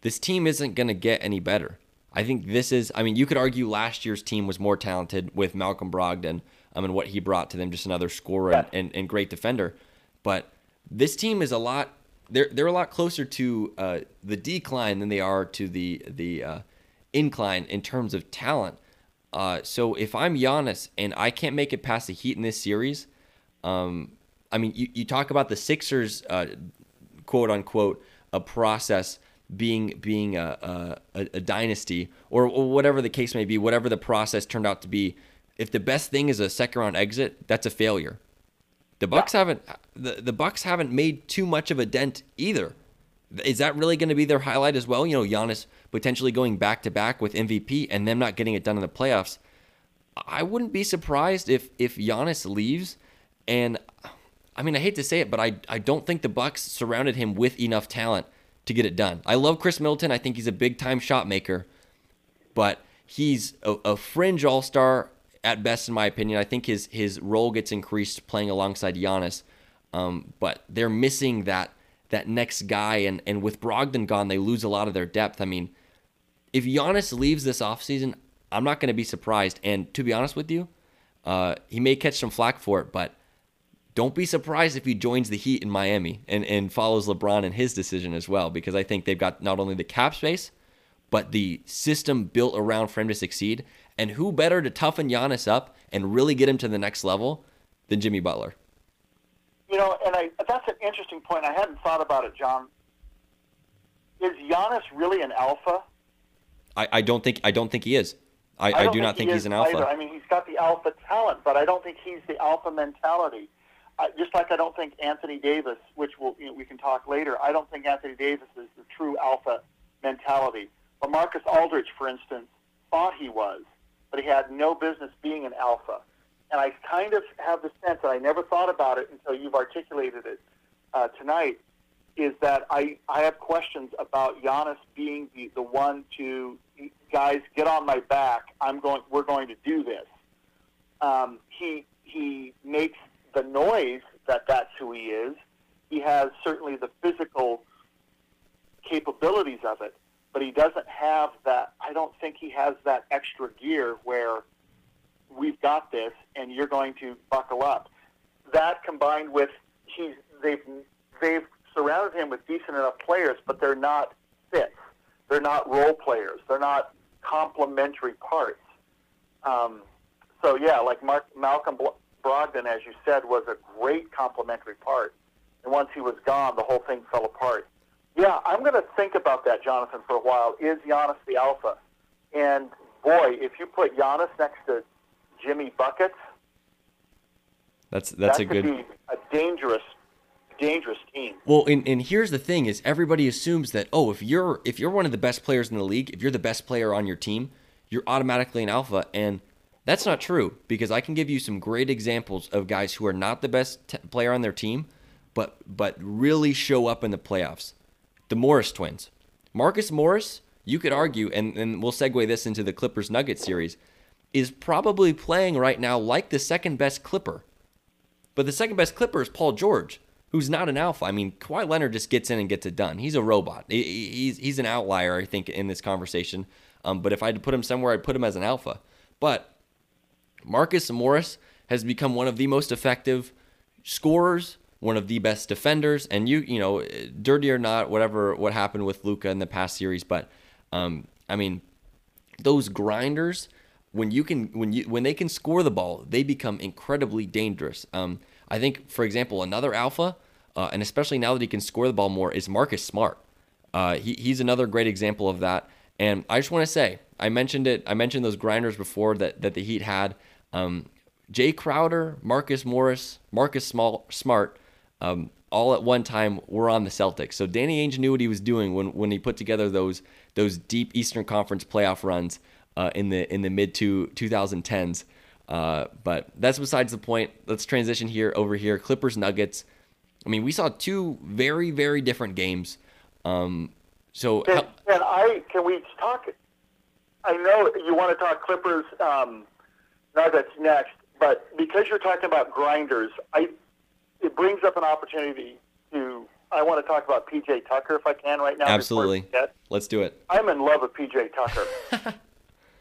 this team isn't going to get any better. I think this is, I mean, you could argue last year's team was more talented with Malcolm Brogdon um, and what he brought to them, just another scorer and, and, and great defender. But this team is a lot, they're, they're a lot closer to uh, the decline than they are to the, the uh, incline in terms of talent. Uh, so if I'm Giannis and I can't make it past the Heat in this series, um, I mean, you, you talk about the Sixers, uh, quote unquote, a process being being a, a, a dynasty or, or whatever the case may be, whatever the process turned out to be. If the best thing is a second round exit, that's a failure. The Bucks haven't the, the Bucks haven't made too much of a dent either. Is that really going to be their highlight as well? You know, Giannis potentially going back to back with MVP and them not getting it done in the playoffs. I wouldn't be surprised if if Giannis leaves and I mean I hate to say it but I I don't think the Bucks surrounded him with enough talent to get it done. I love Khris Middleton. I think he's a big time shot maker. But he's a, a fringe all-star at best in my opinion. I think his his role gets increased playing alongside Giannis. Um, but they're missing that that next guy and and with Brogdon gone they lose a lot of their depth. I mean, if Giannis leaves this offseason, I'm not going to be surprised. And to be honest with you, uh, he may catch some flack for it, but don't be surprised if he joins the Heat in Miami and, and follows LeBron in his decision as well, because I think they've got not only the cap space, but the system built around for him to succeed. And who better to toughen Giannis up and really get him to the next level than Jimmy Butler? You know, and I, that's an interesting point. I hadn't thought about it, John. Is Giannis really an alpha? I, I don't think I don't think he is. I, I, don't do not he think he's an alpha. Either. I mean, he's got the alpha talent, but I don't think he's the alpha mentality. Uh, just like I don't think Anthony Davis, which we'll, you know, we can talk later, I don't think Anthony Davis is the true alpha mentality. But Marcus Aldridge, for instance, thought he was, but he had no business being an alpha. And I kind of have the sense, and I never thought about it until you've articulated it uh, tonight, is that I, I have questions about Giannis being the, the one to guys get on my back. I'm going. We're going to do this. Um, he he makes the noise that that's who he is. He has certainly the physical capabilities of it, but he doesn't have that. I don't think he has that extra gear where we've got this and you're going to buckle up. That combined with he's they've they've surrounded him with decent enough players, but they're not fits. They're not role players. They're not complementary parts. Um, so yeah, like Mark, Malcolm Brogdon, as you said, was a great complementary part. And once he was gone, the whole thing fell apart. Yeah, I'm going to think about that, Jonathan, for a while. Is Giannis the alpha? And boy, if you put Giannis next to Jimmy buckets, that's that's that a could good. be a dangerous, dangerous team. Well, and, and here's the thing: is everybody assumes that oh, if you're if you're one of the best players in the league, if you're the best player on your team, you're automatically an alpha, and that's not true because I can give you some great examples of guys who are not the best t- player on their team, but but really show up in the playoffs. The Morris twins, Marcus Morris, you could argue, and, and we'll segue this into the Clippers Nuggets series, is probably playing right now like the second best Clipper. But the second best Clipper is Paul George, who's not an alpha. I mean, Kawhi Leonard just gets in and gets it done. He's a robot. He's he's an outlier, I think, in this conversation. Um, but if I had to put him somewhere, I'd put him as an alpha. But Marcus Morris has become one of the most effective scorers, one of the best defenders, and you you know, dirty or not, whatever what happened with Luka in the past series, but um, I mean, those grinders when you can when you when they can score the ball, they become incredibly dangerous. Um, I think, for example, another alpha, uh, and especially now that he can score the ball more, is Marcus Smart. Uh, he, he's another great example of that. And I just want to say, I mentioned it. I mentioned those grinders before that that the Heat had. Um, Jae Crowder, Marcus Morris, Marcus Small, Smart, um, all at one time were on the Celtics. So Danny Ainge knew what he was doing when, when he put together those those deep Eastern Conference playoff runs uh, in the in the mid to 2010s. Uh, but that's besides the point. Let's transition here over here. Clippers Nuggets. I mean, we saw two very very different games. Um, so can, can I can we talk? I know you want to talk Clippers um, Nuggets next, but because you're talking about grinders, I it brings up an opportunity to. I want to talk about PJ Tucker if I can right now. Absolutely. Let's do it. I'm in love with PJ Tucker.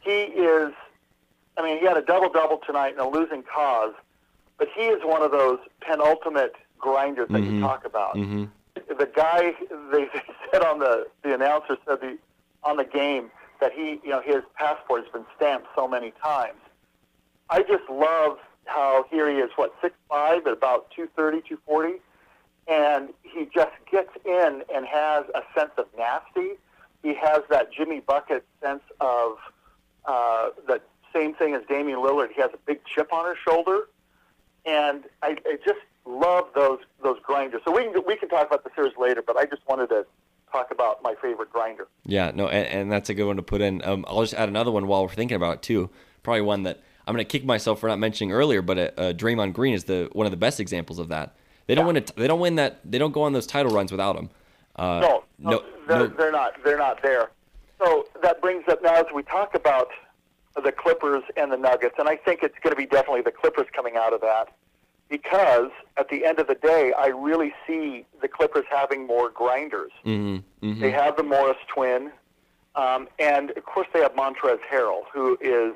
he is. I mean, he had a double double tonight in a losing cause, but he is one of those penultimate grinders that Mhm. you talk about. hmm The guy they said on the the announcer said the on the game that he you know his passport has been stamped so many times. I just love how here he is what six five at about 230, 240, and he just gets in and has a sense of nasty. He has that Jimmy Bucket sense of uh, the same thing as Damian Lillard. He has a big chip on his shoulder, and I, I just love those those grinders. So we can we can talk about the series later, but I just wanted to talk about my favorite grinder. Yeah, no, and, and that's a good one to put in. Um, I'll just add another one while we're thinking about it too. Probably one that I'm going to kick myself for not mentioning earlier, but uh, uh, Draymond Green is the one of the best examples of that. They don't Yeah. win it. They don't win that. They don't go on those title runs without him. Uh, No, no, no, they're, no. they're not. They're not there. So that brings up now as we talk about the Clippers and the Nuggets, and I think it's going to be definitely the Clippers coming out of that because at the end of the day, I really see the Clippers having more grinders. Mhm, mhm. They have the Morris twin, um, and of course they have Montrezl Harrell, who is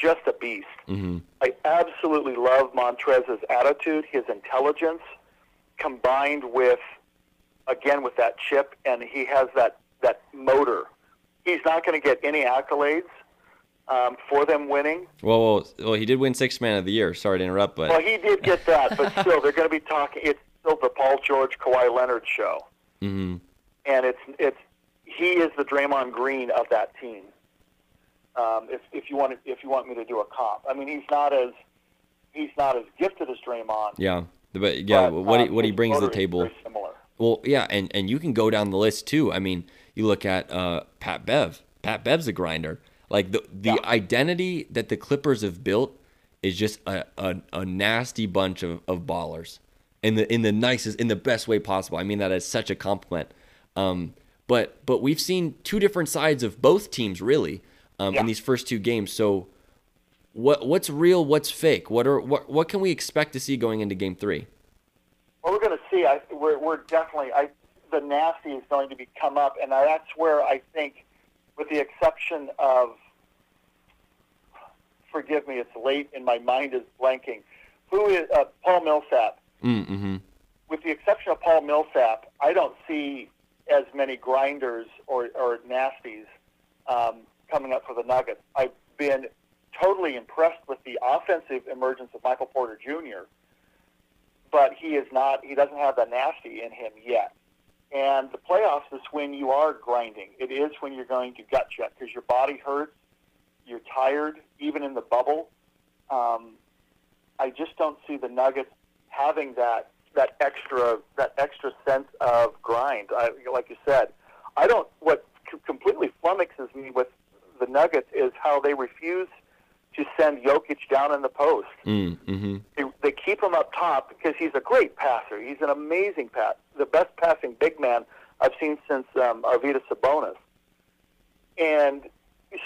just a beast. Mhm. I absolutely love Montrez's attitude, his intelligence, combined with, again, with that chip, and he has that that motor. He's not going to get any accolades um, for them winning. Well, well, well, he did win Sixth Man of the Year. Sorry to interrupt, but Well, he did get that, but still, they're going to be talking. It's still the Paul George, Kawhi Leonard show, mhm. and it's it's he is the Draymond Green of that team. Um, if if you want if you want me to do a comp, I mean, he's not as he's not as gifted as Draymond. yeah, but yeah, but, what he, um, what he brings to the table. Well, yeah, and and you can go down the list too. I mean, you look at uh, Pat Bev. Pat Bev's a grinder. Like the the Yeah. identity that the Clippers have built is just a, a, a nasty bunch of, of ballers in the in the nicest in the best way possible. I mean that as such a compliment. Um, but but we've seen two different sides of both teams really um, Yeah. in these first two games. So what what's real? What's fake? What are what what can we expect to see going into Game Three? Well, we're going to see. I, we're, we're definitely. I, the nasty is going to be come up, and that's where I think, with the exception of, forgive me, it's late and my mind is blanking. Who is uh, Paul Millsap? Mm-hmm. With the exception of Paul Millsap, I don't see as many grinders or, or nasties um, coming up for the Nuggets. I've been totally impressed with the offensive emergence of Michael Porter Jr but he is not he doesn't have the nasty in him yet. And the playoffs is when you are grinding. It is when you're going to gut check because your body hurts you're tired even in the bubble. Um, i just don't see the nuggets having that that extra that extra sense of grind. I, like you said i don't what completely flummoxes me with the nuggets is how they refuse to send Jokic down in the post Mm-hmm. they, they keep him up top because he's a great passer. He's an amazing pass, the best passing big man I've seen since um, Arvydas Sabonis. And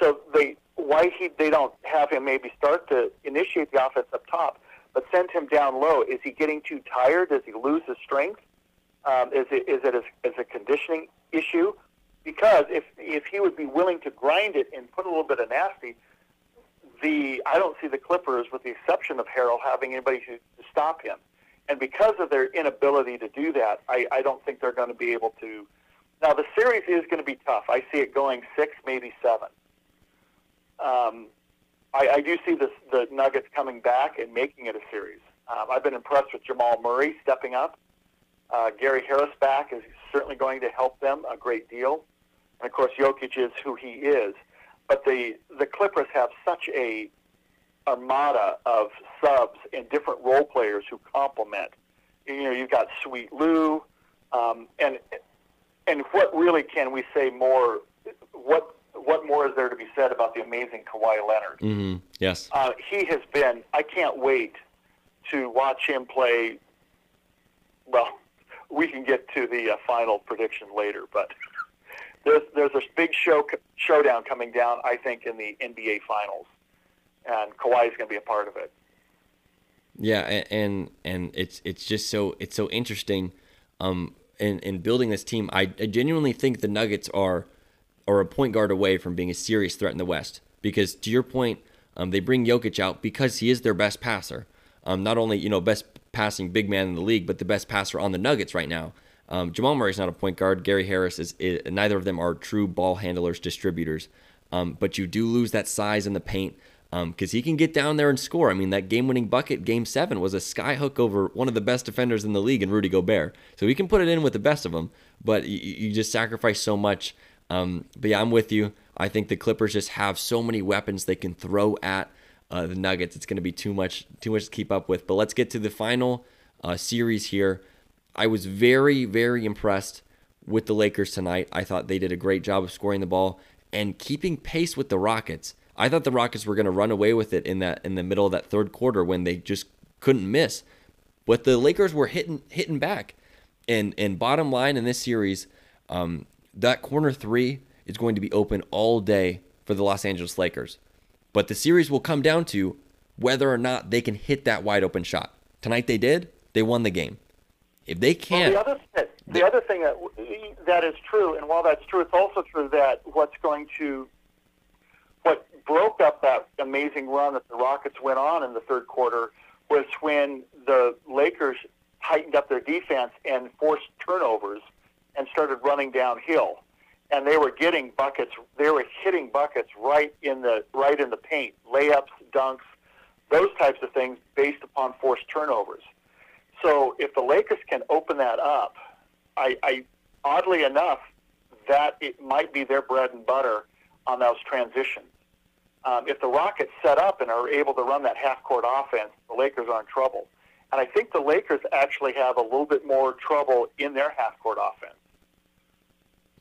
so they why he they don't have him maybe start to initiate the offense up top, but send him down low. Is he getting too tired? Does he lose his strength? Um, is it is it a, is a conditioning issue? Because if if he would be willing to grind it and put a little bit of nasty, the I don't see the Clippers, with the exception of Harrell, having anybody to, to stop him. And because of their inability to do that, I, I don't think they're going to be able to. Now the series is going to be tough. I see it going six, maybe seven. Um, I, I do see this, the Nuggets coming back and making it a series. Um, I've been impressed with Jamal Murray stepping up. Uh, Gary Harris back is certainly going to help them a great deal. And of course, Jokic is who he is. But the, the Clippers have such a armada of subs and different role players who complement. You know, you've got Sweet Lou, um, and and what really can we say more? What what more is there to be said about the amazing Kawhi Leonard? Mm-hmm. Yes, uh, he has been. I can't wait to watch him play. Well, we can get to the uh, final prediction later, but there's there's a big show showdown coming down. I think in the NBA Finals, and Kawhi is going to be a part of it. Yeah, and and it's it's just so it's so interesting. Um, in in building this team, I, I genuinely think the Nuggets are are a point guard away from being a serious threat in the West. Because to your point, um, they bring Jokic out because he is their best passer. Um, not only you know best passing big man in the league, but the best passer on the Nuggets right now. Um, Jamal Murray is not a point guard. Gary Harris is, is, neither of them are true ball handlers, distributors. Um, but you do lose that size in the paint because um, he can get down there and score. I mean, that game-winning bucket, Game Seven, was a skyhook over one of the best defenders in the league, in Rudy Gobert. So he can put it in with the best of them, but you, you just sacrifice so much. Um, but yeah, I'm with you. I think the Clippers just have so many weapons they can throw at uh, the Nuggets. It's going to be too much, too much to keep up with. But let's get to the final uh, series here. I was very, very impressed with the Lakers tonight. I thought they did a great job of scoring the ball and keeping pace with the Rockets. I thought the Rockets were going to run away with it in that in the middle of that third quarter when they just couldn't miss. But the Lakers were hitting hitting back. And and bottom line in this series, um, that corner three is going to be open all day for the Los Angeles Lakers. But the series will come down to whether or not they can hit that wide open shot. Tonight they did. They won the game. If they can't, well, the other thing, the other thing that that is true, and while that's true, it's also true that what's going to what broke up that amazing run that the Rockets went on in the third quarter was when the Lakers tightened up their defense and forced turnovers and started running downhill. And they were getting buckets. They were hitting buckets right in the right in the paint, layups, dunks, those types of things based upon forced turnovers. So if the Lakers can open that up, I, I oddly enough, that it might be their bread and butter on those transitions um, if the Rockets set up and are able to run that half court offense, the Lakers are in trouble. And I think the Lakers actually have a little bit more trouble in their half court offense.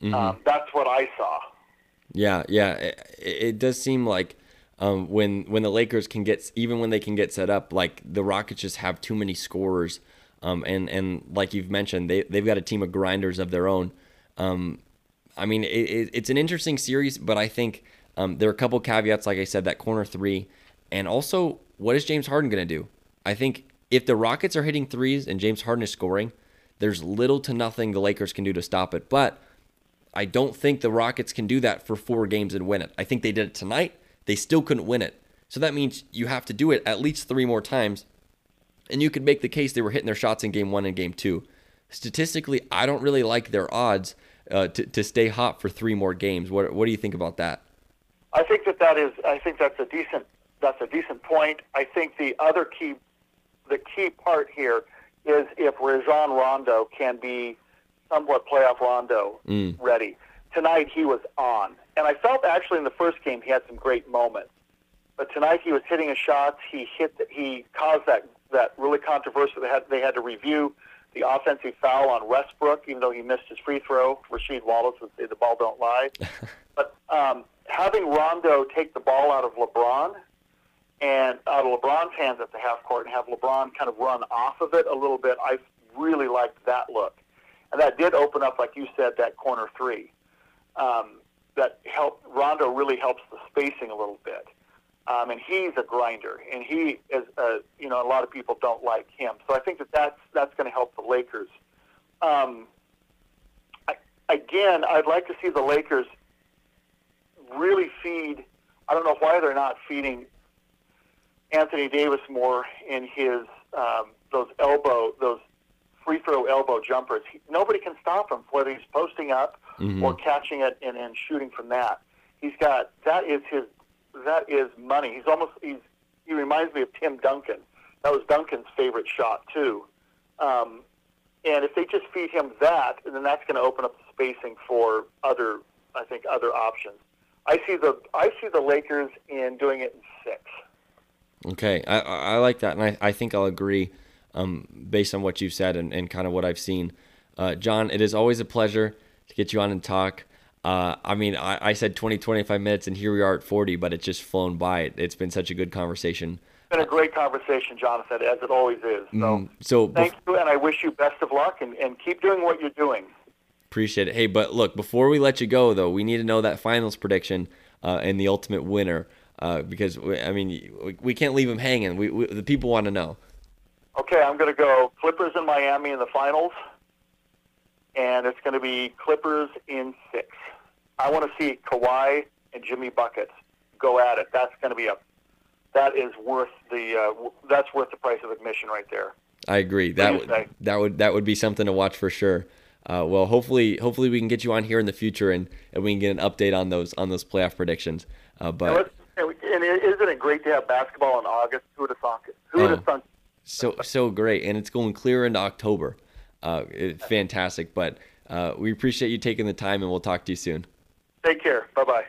Mm-hmm. Um, that's what I saw. Yeah, yeah. It, it does seem like um, when when the Lakers can get even when they can get set up, like the Rockets just have too many scorers. Um, and and like you've mentioned, they they've got a team of grinders of their own. Um, I mean, it, it, it's an interesting series, but I think um, there are a couple caveats, like I said, that corner three, and also what is James Harden going to do? I think if the Rockets are hitting threes and James Harden is scoring, there's little to nothing the Lakers can do to stop it. But I don't think the Rockets can do that for four games and win it. I think they did it tonight. They still couldn't win it. So that means you have to do it at least three more times. And you could make the case they were hitting their shots in game one and game two. Statistically, I don't really like their odds uh, to, to stay hot for three more games. What, what do you think about that? I think that that is. I think that's a decent. That's a decent point. I think the other key, the key part here is if Rajon Rondo can be somewhat playoff Rondo mm. ready. Tonight he was on, and I felt actually in the first game he had some great moments. But tonight he was hitting his shots. He hit. The, he caused that that really controversial. They had they had to review the offensive foul on Westbrook, even though he missed his free throw. Rasheed Wallace would say the ball don't lie. but um, having Rondo take the ball out of LeBron and out of LeBron's hands at the half court and have LeBron kind of run off of it a little bit, I really liked that look. And that did open up, like you said, that corner three. Um, that helped Rondo really helps the spacing a little bit. Um, and he's a grinder, and he is, uh, you know, a lot of people don't like him. So I think that that's that's going to help the Lakers. Um, I, again, I'd like to see the Lakers really feed. I don't know why they're not feeding Anthony Davis more in his um, those elbow those free throw elbow jumpers. He, nobody can stop him whether he's posting up mm-hmm. or catching it and, and shooting from that. He's got that is his that is money. He's almost he's he reminds me of Tim Duncan That was Duncan's favorite shot too. Um, and if they just feed him that, then that's going to open up the spacing for other, I think, other options. I see the I see the Lakers in doing it in six. Okay, I, I like that, and I, I think I'll agree um, based on what you've said and, and kind of what I've seen. Uh, John, it is always a pleasure to get you on and talk. Uh, I mean, I, I said 20, 25 minutes, and here we are at 40, but it's just flown by. It's been such a good conversation. It's been a great conversation, Jonathan, as it always is. So, Mm, so thank you, and I wish you best of luck, and, and keep doing what you're doing. Appreciate it. Hey, but look, before we let you go, though, we need to know that finals prediction uh, and the ultimate winner uh, because, we, I mean, we, we can't leave them hanging. We, we The people want to know. Okay, I'm going to go Clippers in Miami in the finals, and it's going to be Clippers in six. I want to see Kawhi and Jimmy Buckets go at it. That's going to be a that is worth the uh, that's worth the price of admission right there. I agree. That would say? that would that would be something to watch for sure. Uh, well, hopefully, hopefully we can get you on here in the future and, and we can get an update on those on those playoff predictions. Uh, but and, and it- isn't it great to have basketball in August? Who would have thought it? Who would Oh. have thunk? so so great, and it's going clear into October. Uh, it, fantastic. But uh, we appreciate you taking the time, and we'll talk to you soon. Take care. Bye bye.